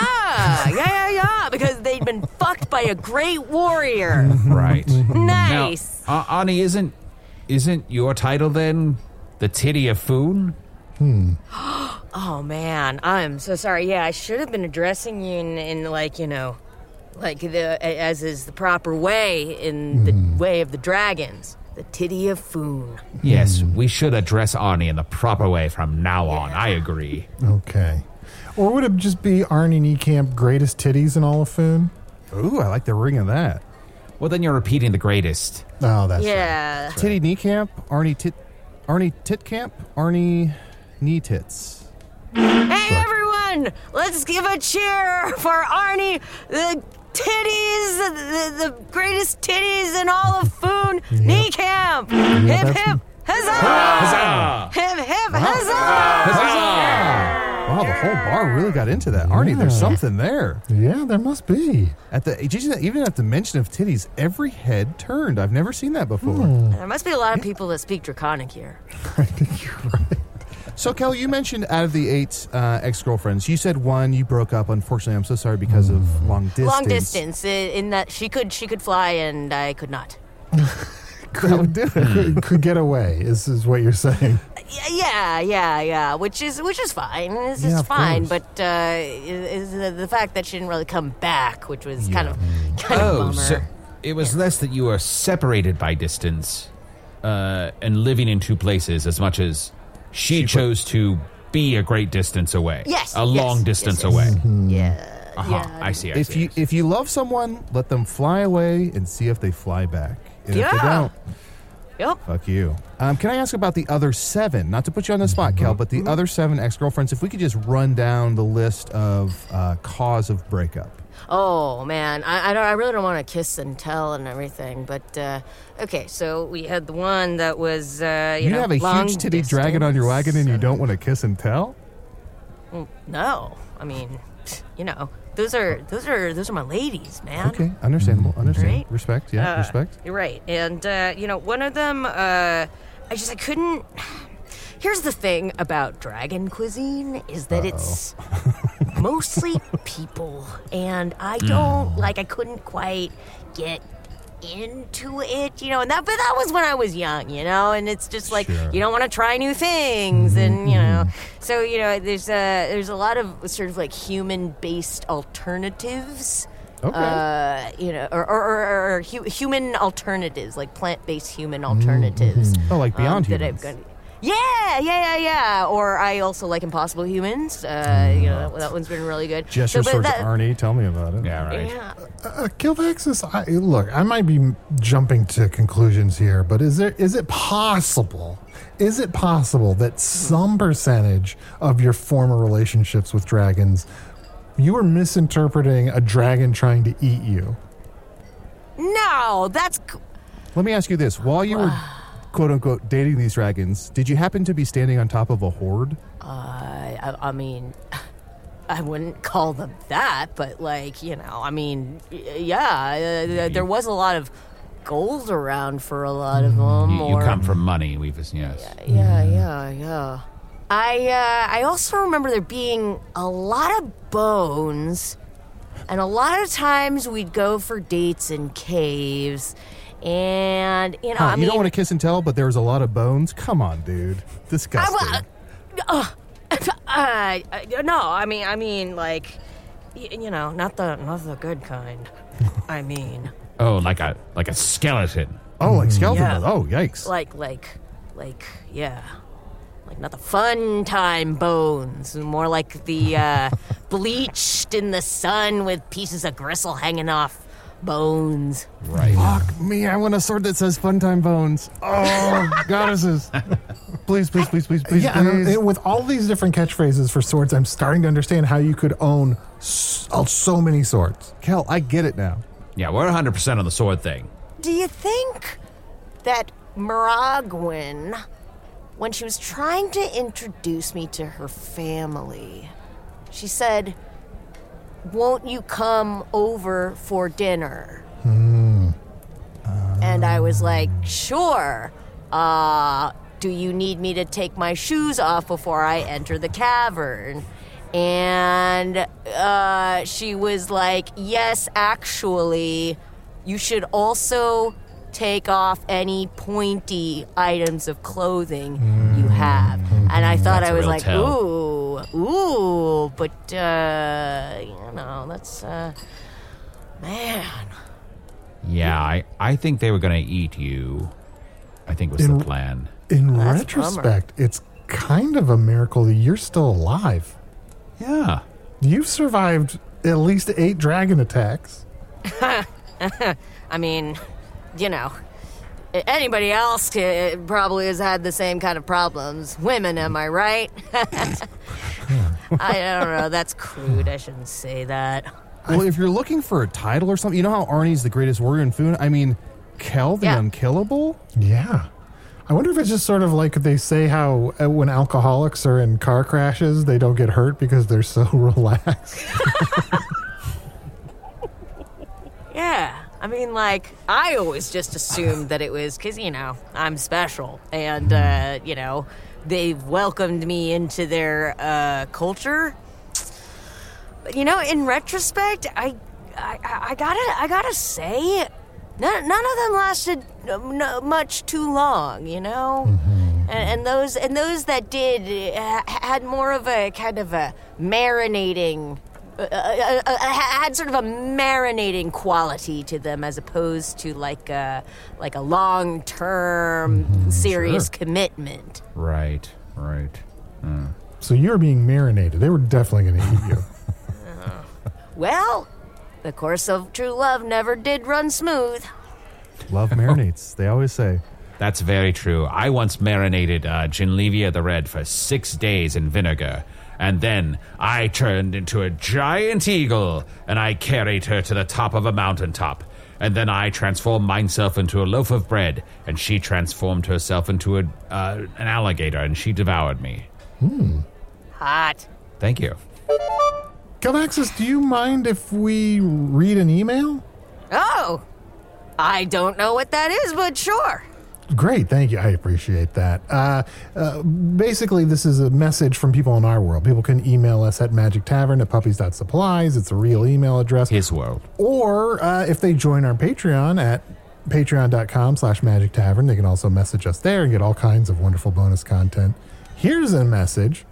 yeah, yeah, yeah. Because they'd been fucked by a great warrior. Right. Nice. Now, uh, Arnie, isn't isn't your title then the Titty of Foon? Hmm. Oh man, I'm so sorry. Yeah, I should have been addressing you in, in like you know, like the as is the proper way in the hmm. way of the dragons, the titty of Foon. Yes, hmm. we should address Arnie in the proper way from now on. I agree. Okay. Or would it just be Arnie Niekamp greatest titties in all of Foon? Ooh, I like the ring of that. Well, then you're repeating the greatest. Oh, that's right. Yeah. Titty knee camp, Arnie tit, Arnie tit camp, Arnie knee tits. Hey everyone, let's give a cheer for Arnie, the titties, the, the greatest titties in all of Foon Knee Camp. hip hip, huzzah! Hip hip, huzzah! Wow, the whole bar really got into that. Arnie, there's something there. Yeah, there must be. At the even at the mention of titties, every head turned. I've never seen that before. Hmm. There must be a lot of people that speak Draconic here. I think you're right. So, Kelly, you mentioned out of the eight uh, ex girlfriends, you said one you broke up. Unfortunately, I'm so sorry because of long distance. Long distance, in that she could she could fly and I could not. That would do it. could, could get away. Is is what you're saying? Yeah, yeah, yeah. Which is which is fine. It's, Yeah, it's of fine. course. But uh, is the, the fact that she didn't really come back, which was kind of kind of a Oh, bummer. so it was less that you were separated by distance uh, and living in two places as much as she, chose to be a great distance away. Yes, A yes, long distance yes. away. yeah, Uh-huh. yeah. I see. I If see, you see. if you love someone, let them fly away and see if they fly back. And if they Yeah. don't, Yep. Fuck you. Um, can I ask about the other seven? Not to put you on the spot, Kel, but the other seven ex girlfriends. If we could just run down the list of uh, cause of breakup. Oh man, I, I don't. I really don't want to kiss and tell and everything. But uh, okay, so we had the one that was uh, you, You, know have a huge titty dragon on your wagon and you don't want to kiss and tell? Well, no, I mean, you know, those are those are those are my ladies, man. Okay, understandable. Understand. Right? Respect. Yeah, Uh, respect. You're right, and uh, you know, one of them, uh, I just I couldn't. Here's the thing about dragon cuisine is that it's mostly people, and I hmm. don't like. I couldn't quite get into it, you know, and that but that was when I was young, you know, and it's just like Sure. you don't want to try new things mm-hmm, and you know mm-hmm. so you know there's a there's a lot of sort of like human based alternatives Okay. uh, you know, or, or, or, or hu- human alternatives, like plant-based human mm-hmm. alternatives. Oh, like Beyond um, that Humans. I've got- yeah, yeah, yeah, yeah. Or I also like Impossible Humans. Uh, you know, that, that one's been really good. Gestures So, but towards that- Arnie. Tell me about it. Yeah, right. Yeah. Uh, Kilvaxis, I, look, I might be jumping to conclusions here, but is there is it possible? Is it possible that some percentage of your former relationships with dragons, you were misinterpreting a dragon trying to eat you? No, that's c- Let me ask you this: While you were quote unquote dating these dragons, did you happen to be standing on top of a horde? uh, I, I mean, I wouldn't call them that, but like you know, I mean, yeah, uh, there was a lot of gold around for a lot of them. You, you or, come from money. We've yes. Yeah, yeah, yeah. I uh, I also remember there being a lot of bones, and a lot of times we'd go for dates in caves, and you know, Huh, I you don't want to kiss and tell, but there was a lot of bones. Come on, dude. Disgusting. uh, uh, no, I mean, I mean, like, y- you know, not the not the good kind. I mean, Oh, like a like a skeleton. oh, like skeleton. Yeah. Oh, yikes. like, like, like, yeah. Like not the fun time bones, more like the uh, bleached in the sun with pieces of gristle hanging off bones. Right. Fuck me! I want a sword that says "Fun Time Bones." Oh, goddesses! Please, please, please, please, please, yeah, please. uh, with all these different catchphrases for swords, I'm starting to understand how you could own so, so many swords. Kel, I get it now. Yeah, we're 100 percent on the sword thing. Do you think that Miragwin, when she was trying to introduce me to her family, she said, Won't you come over for dinner? And I was like, Sure. Uh, do you need me to take my shoes off before I enter the cavern? And uh, she was like, Yes, actually, you should also take off any pointy items of clothing you have. And I thought That's I was like, tell. Ooh, ooh, but, uh, you know, that's, uh, man. Yeah, I I think they were gonna eat you. I think was In- the plan. In That's a bummer. retrospect, it's kind of a miracle that you're still alive. Yeah. You've survived at least eight dragon attacks. I mean, you know, anybody else uh, probably has had the same kind of problems. Women, am I right? I don't know. That's crude. I shouldn't say that. Well, if you're looking for a title or something, you know how Arnie's the greatest warrior in Foon? I mean, Kel the Yeah. Unkillable? Yeah. I wonder if it's just sort of like they say how uh, when alcoholics are in car crashes, they don't get hurt because they're so relaxed. Yeah. I mean, like, I always just assumed that it was because, you know, I'm special. And, uh, you know, they've welcomed me into their uh, culture. But, you know, in retrospect, I, I, I gotta, I gotta say, none, none of them lasted uh, much too long, you know? And, and those and those that did uh, had more of a kind of a marinating uh, uh, uh, had sort of a marinating quality to them as opposed to like a like a long term serious sure. commitment. Right. Right. Uh, so you're being marinated. They were definitely going to eat you. Well, the course of true love never did run smooth. Love marinates, they always say. That's very true. I once marinated uh, Ginlevia the Red for six days in vinegar, and then I turned into a giant eagle, and I carried her to the top of a mountaintop. And then I transformed myself into a loaf of bread, and she transformed herself into a, uh, an alligator, and she devoured me. Hmm. Hot. Thank you. Galvaxis, do you mind if we read an email? Oh, I don't know what that is, but sure. Great, thank you. I appreciate that. Uh, uh, basically, this is a message from people in our world. People can email us at magic tavern at puppies.supplies. It's a real email address. His world. Or uh, if they join our Patreon at patreon.com slash magic tavern, they can also message us there and get all kinds of wonderful bonus content. Here's a message.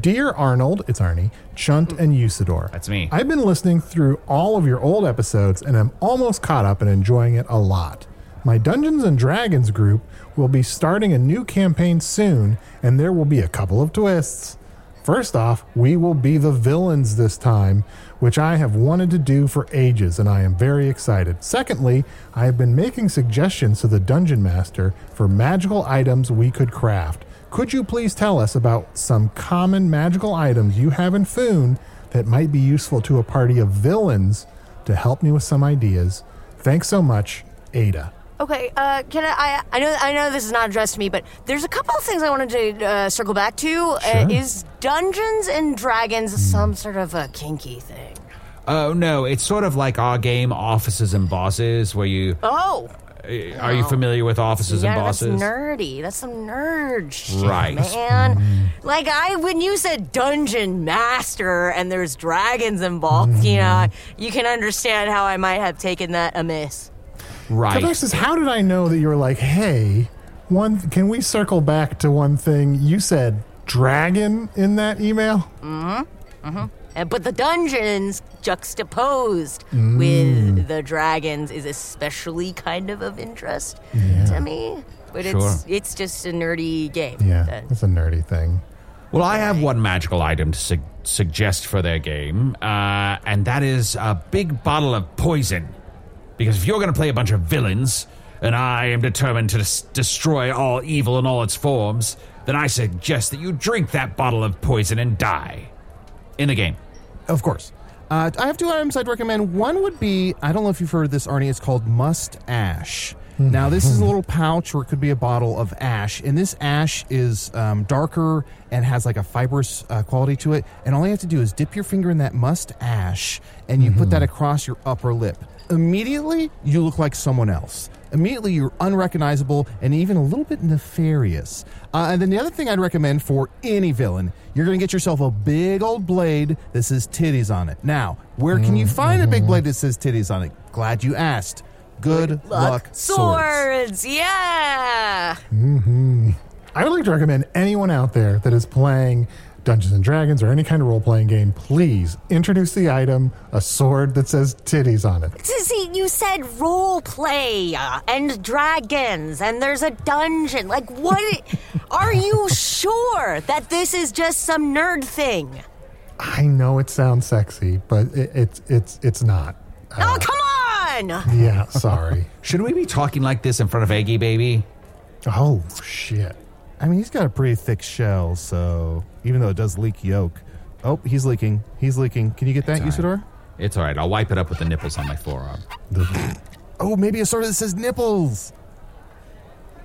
Dear Arnold, it's Arnie, Chunt, and Usidore. That's me. I've been listening through all of your old episodes and I'm almost caught up and enjoying it a lot. My Dungeons and Dragons group will be starting a new campaign soon, and there will be a couple of twists. First off, we will be the villains this time, which I have wanted to do for ages, and I am very excited. Secondly, I have been making suggestions to the Dungeon Master for magical items we could craft. Could you please tell us about some common magical items you have in Foon that might be useful to a party of villains to help me with some ideas? Thanks so much, Ada. Okay, uh, can I, I? I know, I know this is not addressed to me, but there's a couple of things I wanted to uh, circle back to. Uh, Sure. is Dungeons and Dragons some sort of a kinky thing? Oh, no, it's sort of like our game, Offices and Bosses, where you. Oh, uh, Are you familiar with offices yeah, and Bosses? that's nerdy. That's some nerd shit, Right. man. Like I, when you said Dungeon Master and there's dragons involved, you know, you can understand how I might have taken that amiss. Right. Alexis, how did I know that you were like, hey, one? Can we circle back to one thing? You said dragon in that email. Mm-hmm. Mm-hmm. And, but the dungeons juxtaposed Mm. with the dragons is especially kind of of interest to me. But it's Sure. it's just a nerdy game. Yeah, That- that's a nerdy thing. Well, I have one magical item to su- suggest for their game, uh, and that is a big bottle of poison. Because if you're going to play a bunch of villains, and I am determined to des- destroy all evil in all its forms, then I suggest that you drink that bottle of poison and die. In the game. Of course. Uh, I have two items I'd recommend. One would be I don't know if you've heard of this, Arnie. It's called Must Ash. Now, this is a little pouch, or it could be a bottle of ash. And this ash is um, darker and has like a fibrous uh, quality to it. And all you have to do is dip your finger in that must ash and you put that across your upper lip. Immediately, you look like someone else. Immediately, you're unrecognizable and even a little bit nefarious. Uh, and then the other thing I'd recommend for any villain, you're going to get yourself a big old blade that says titties on it. Now, where can you find a big blade that says titties on it? Glad you asked. Good luck, swords. swords. Yeah. hmm I would like to recommend anyone out there that is playing Dungeons and Dragons or any kind of role playing game, please introduce the item a sword that says titties on it. See, you said role play uh, and dragons, and there's a dungeon. Like, what? are you sure that this is just some nerd thing? I know it sounds sexy, but it, it's it's it's not. oh, come on! Yeah, sorry. Should we be talking like this in front of Aggie Baby? Oh shit! I mean, he's got a pretty thick shell, so even though it does leak yolk. Oh, he's leaking. He's leaking. Can you get that, It's all Usidore? It's all right. I'll wipe it up with the nipples on my forearm. Oh, maybe a sword that says nipples.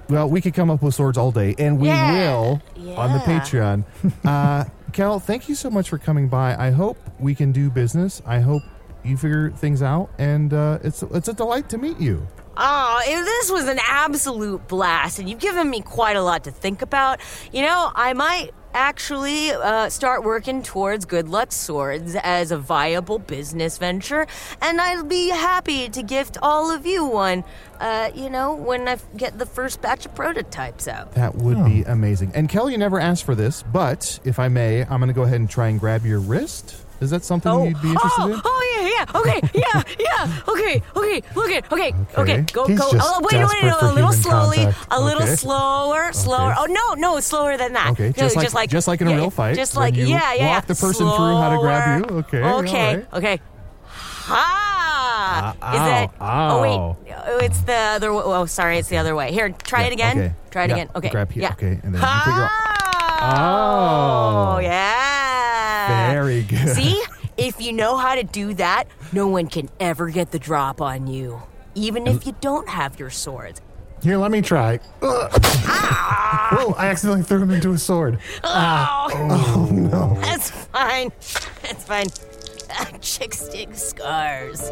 Well, we could come up with swords all day, and we Yeah. will on the Yeah. Patreon. uh, Cal, thank you so much for coming by. I hope we can do business. I hope you figure things out, and uh, it's it's a delight to meet you. Oh, this was an absolute blast, and you've given me quite a lot to think about. You know, I might actually uh, start working towards Good Luck Swords as a viable business venture, and I'll be happy to gift all of you one, uh, you know, when I get the first batch of prototypes out. That would be amazing. And Kelly, you never asked for this, but if I may, I'm going to go ahead and try and grab your wrist. Is that something you'd be interested oh, in? oh yeah, yeah, okay, yeah, yeah, okay, okay, look it, okay, okay, Okay. go, He's go. just Oh, wait, wait, wait, for a little slowly, contact. a little Okay. slower, slower. Okay. Oh no, no, slower than that. Okay, No, just like- just like in a yeah, real fight, Just like you yeah, yeah. walk the person through how to grab you. Okay, okay, right. okay. Ha! Uh, is ow, it? Oh wait, oh, it's the other. Oh, sorry, it's the other way. Here, try it again. Okay. Try it Yeah, again. Okay. Grab here. Yeah. Okay, and then you put your. Oh, Oh. yeah. Very good. See, if you know how to do that, no one can ever get the drop on you, even if you don't have your swords. Here, let me try. Ah! Ugh. Oh, I accidentally threw him into a sword. Oh, ah. Oh, no. that's fine. That's fine. Ah, chick stick scars.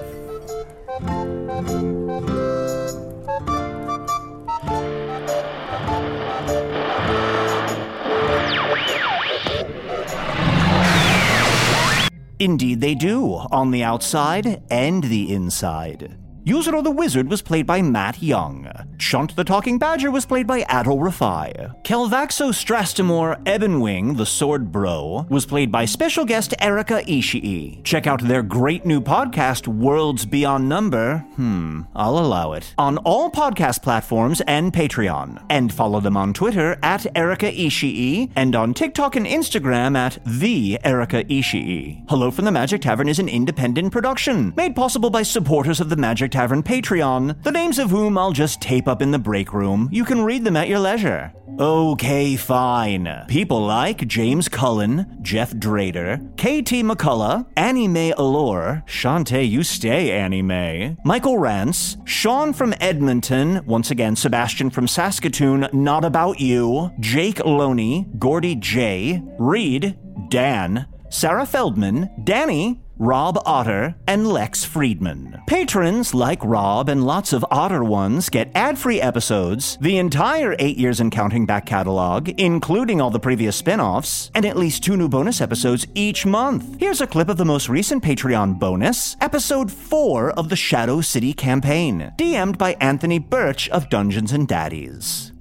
Indeed, they do, on the outside and the inside. Usidore the Wizard was played by Matt Young. Chunt the Talking Badger was played by Adal Rifai. Kelvaxo Strastimor Ebonwing, the Sword Bro, was played by special guest Erika Ishii. Check out their great new podcast, Worlds Beyond Number. Hmm, I'll allow it. On all podcast platforms and Patreon. And follow them on Twitter at Erika Ishii and on TikTok and Instagram at the Erika Ishii. Hello from the Magic Tavern is an independent production made possible by supporters of the Magic Tavern Patreon, the names of whom I'll just tape up in the break room. You can read them at your leisure. Okay, fine. People like James Cullen, Jeff Drader, KT McCullough, Annie Mae Allure, Shantae, you stay, Annie Mae, Michael Rance, Sean from Edmonton, once again, Sebastian from Saskatoon, Not About You, Jake Loney, Gordy J, Reed, Dan, Sarah Feldman, Danny, Rob Otter, and Lex Friedman. Patrons like Rob and lots of Otter ones get ad free episodes, the entire 8 Years and Counting back catalog, including all the previous spin offs, and at least two new bonus episodes each month. Here's a clip of the most recent Patreon bonus, episode 4 of the Shadow City campaign, DM'd by Anthony Burch of Dungeons and Daddies.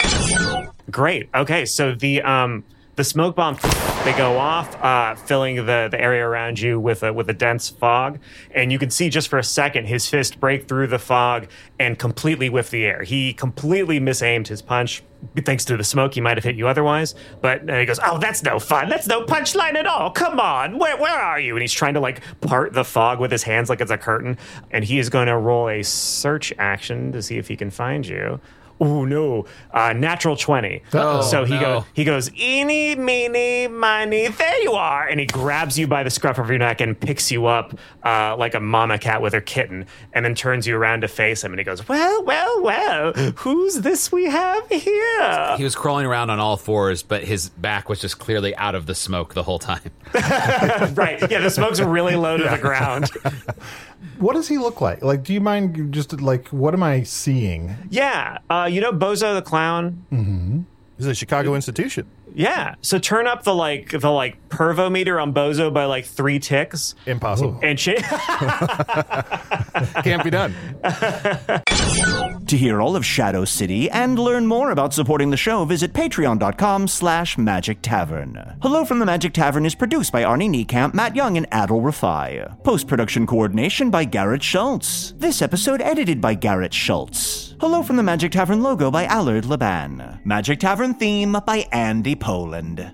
Great. Okay, so the um the smoke bomb they go off, uh, filling the, the area around you with a with a dense fog, and you can see just for a second his fist break through the fog and completely whiff the air. He completely misaimed his punch. Thanks to the smoke, he might have hit you otherwise. But uh, he goes, "Oh, that's no fun. That's no punchline at all. Come on, where where are you?" And he's trying to like part the fog with his hands like it's a curtain, and he is going to roll a search action to see if he can find you. Oh no, uh, natural twenty. Oh, so he no. goes, he goes, eeny, meeny, miny, there you are. And he grabs you by the scruff of your neck and picks you up uh, like a mama cat with her kitten, and then turns you around to face him. And he goes, Well, well, well, who's this we have here? He was crawling around on all fours, but his back was just clearly out of the smoke the whole time. right. Yeah, the smoke's really low to the ground. What does he look like? Like, do you mind just like what am I seeing? Yeah. Uh, you know Bozo the Clown? Mm-hmm. Is a Chicago institution. Yeah. So turn up the like the like pervo meter on Bozo by like three ticks. Impossible. And shit. Can't be done. To hear all of Shadow City and learn more about supporting the show, visit patreon.com slash magic tavern. Hello from the Magic Tavern is produced by Arnie Niekamp, Matt Young, and Adal Rifai. Post-production coordination by Garrett Schultz. This episode edited by Garrett Schultz. Hello from the Magic Tavern logo by Allard Laban. Magic Tavern theme by Andy Poland.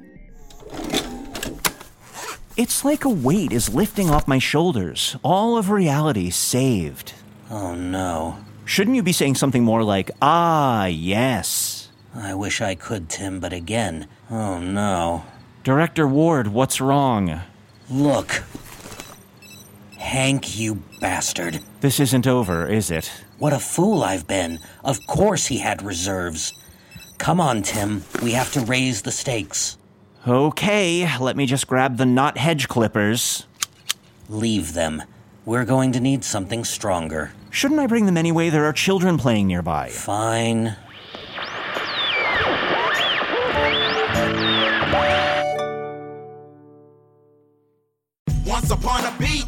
It's like a weight is lifting off my shoulders. All of reality saved. Oh no. Shouldn't you be saying something more like, ah, yes? I wish I could, Tim, but again, oh no. Director Ward, what's wrong? Look. Hank, you bastard. This isn't over, is it? What a fool I've been. Of course he had reserves. Come on, Tim. We have to raise the stakes. Okay, let me just grab the knot hedge clippers. Leave them. We're going to need something stronger. Shouldn't I bring them anyway? There are children playing nearby. Fine. Once upon a beat.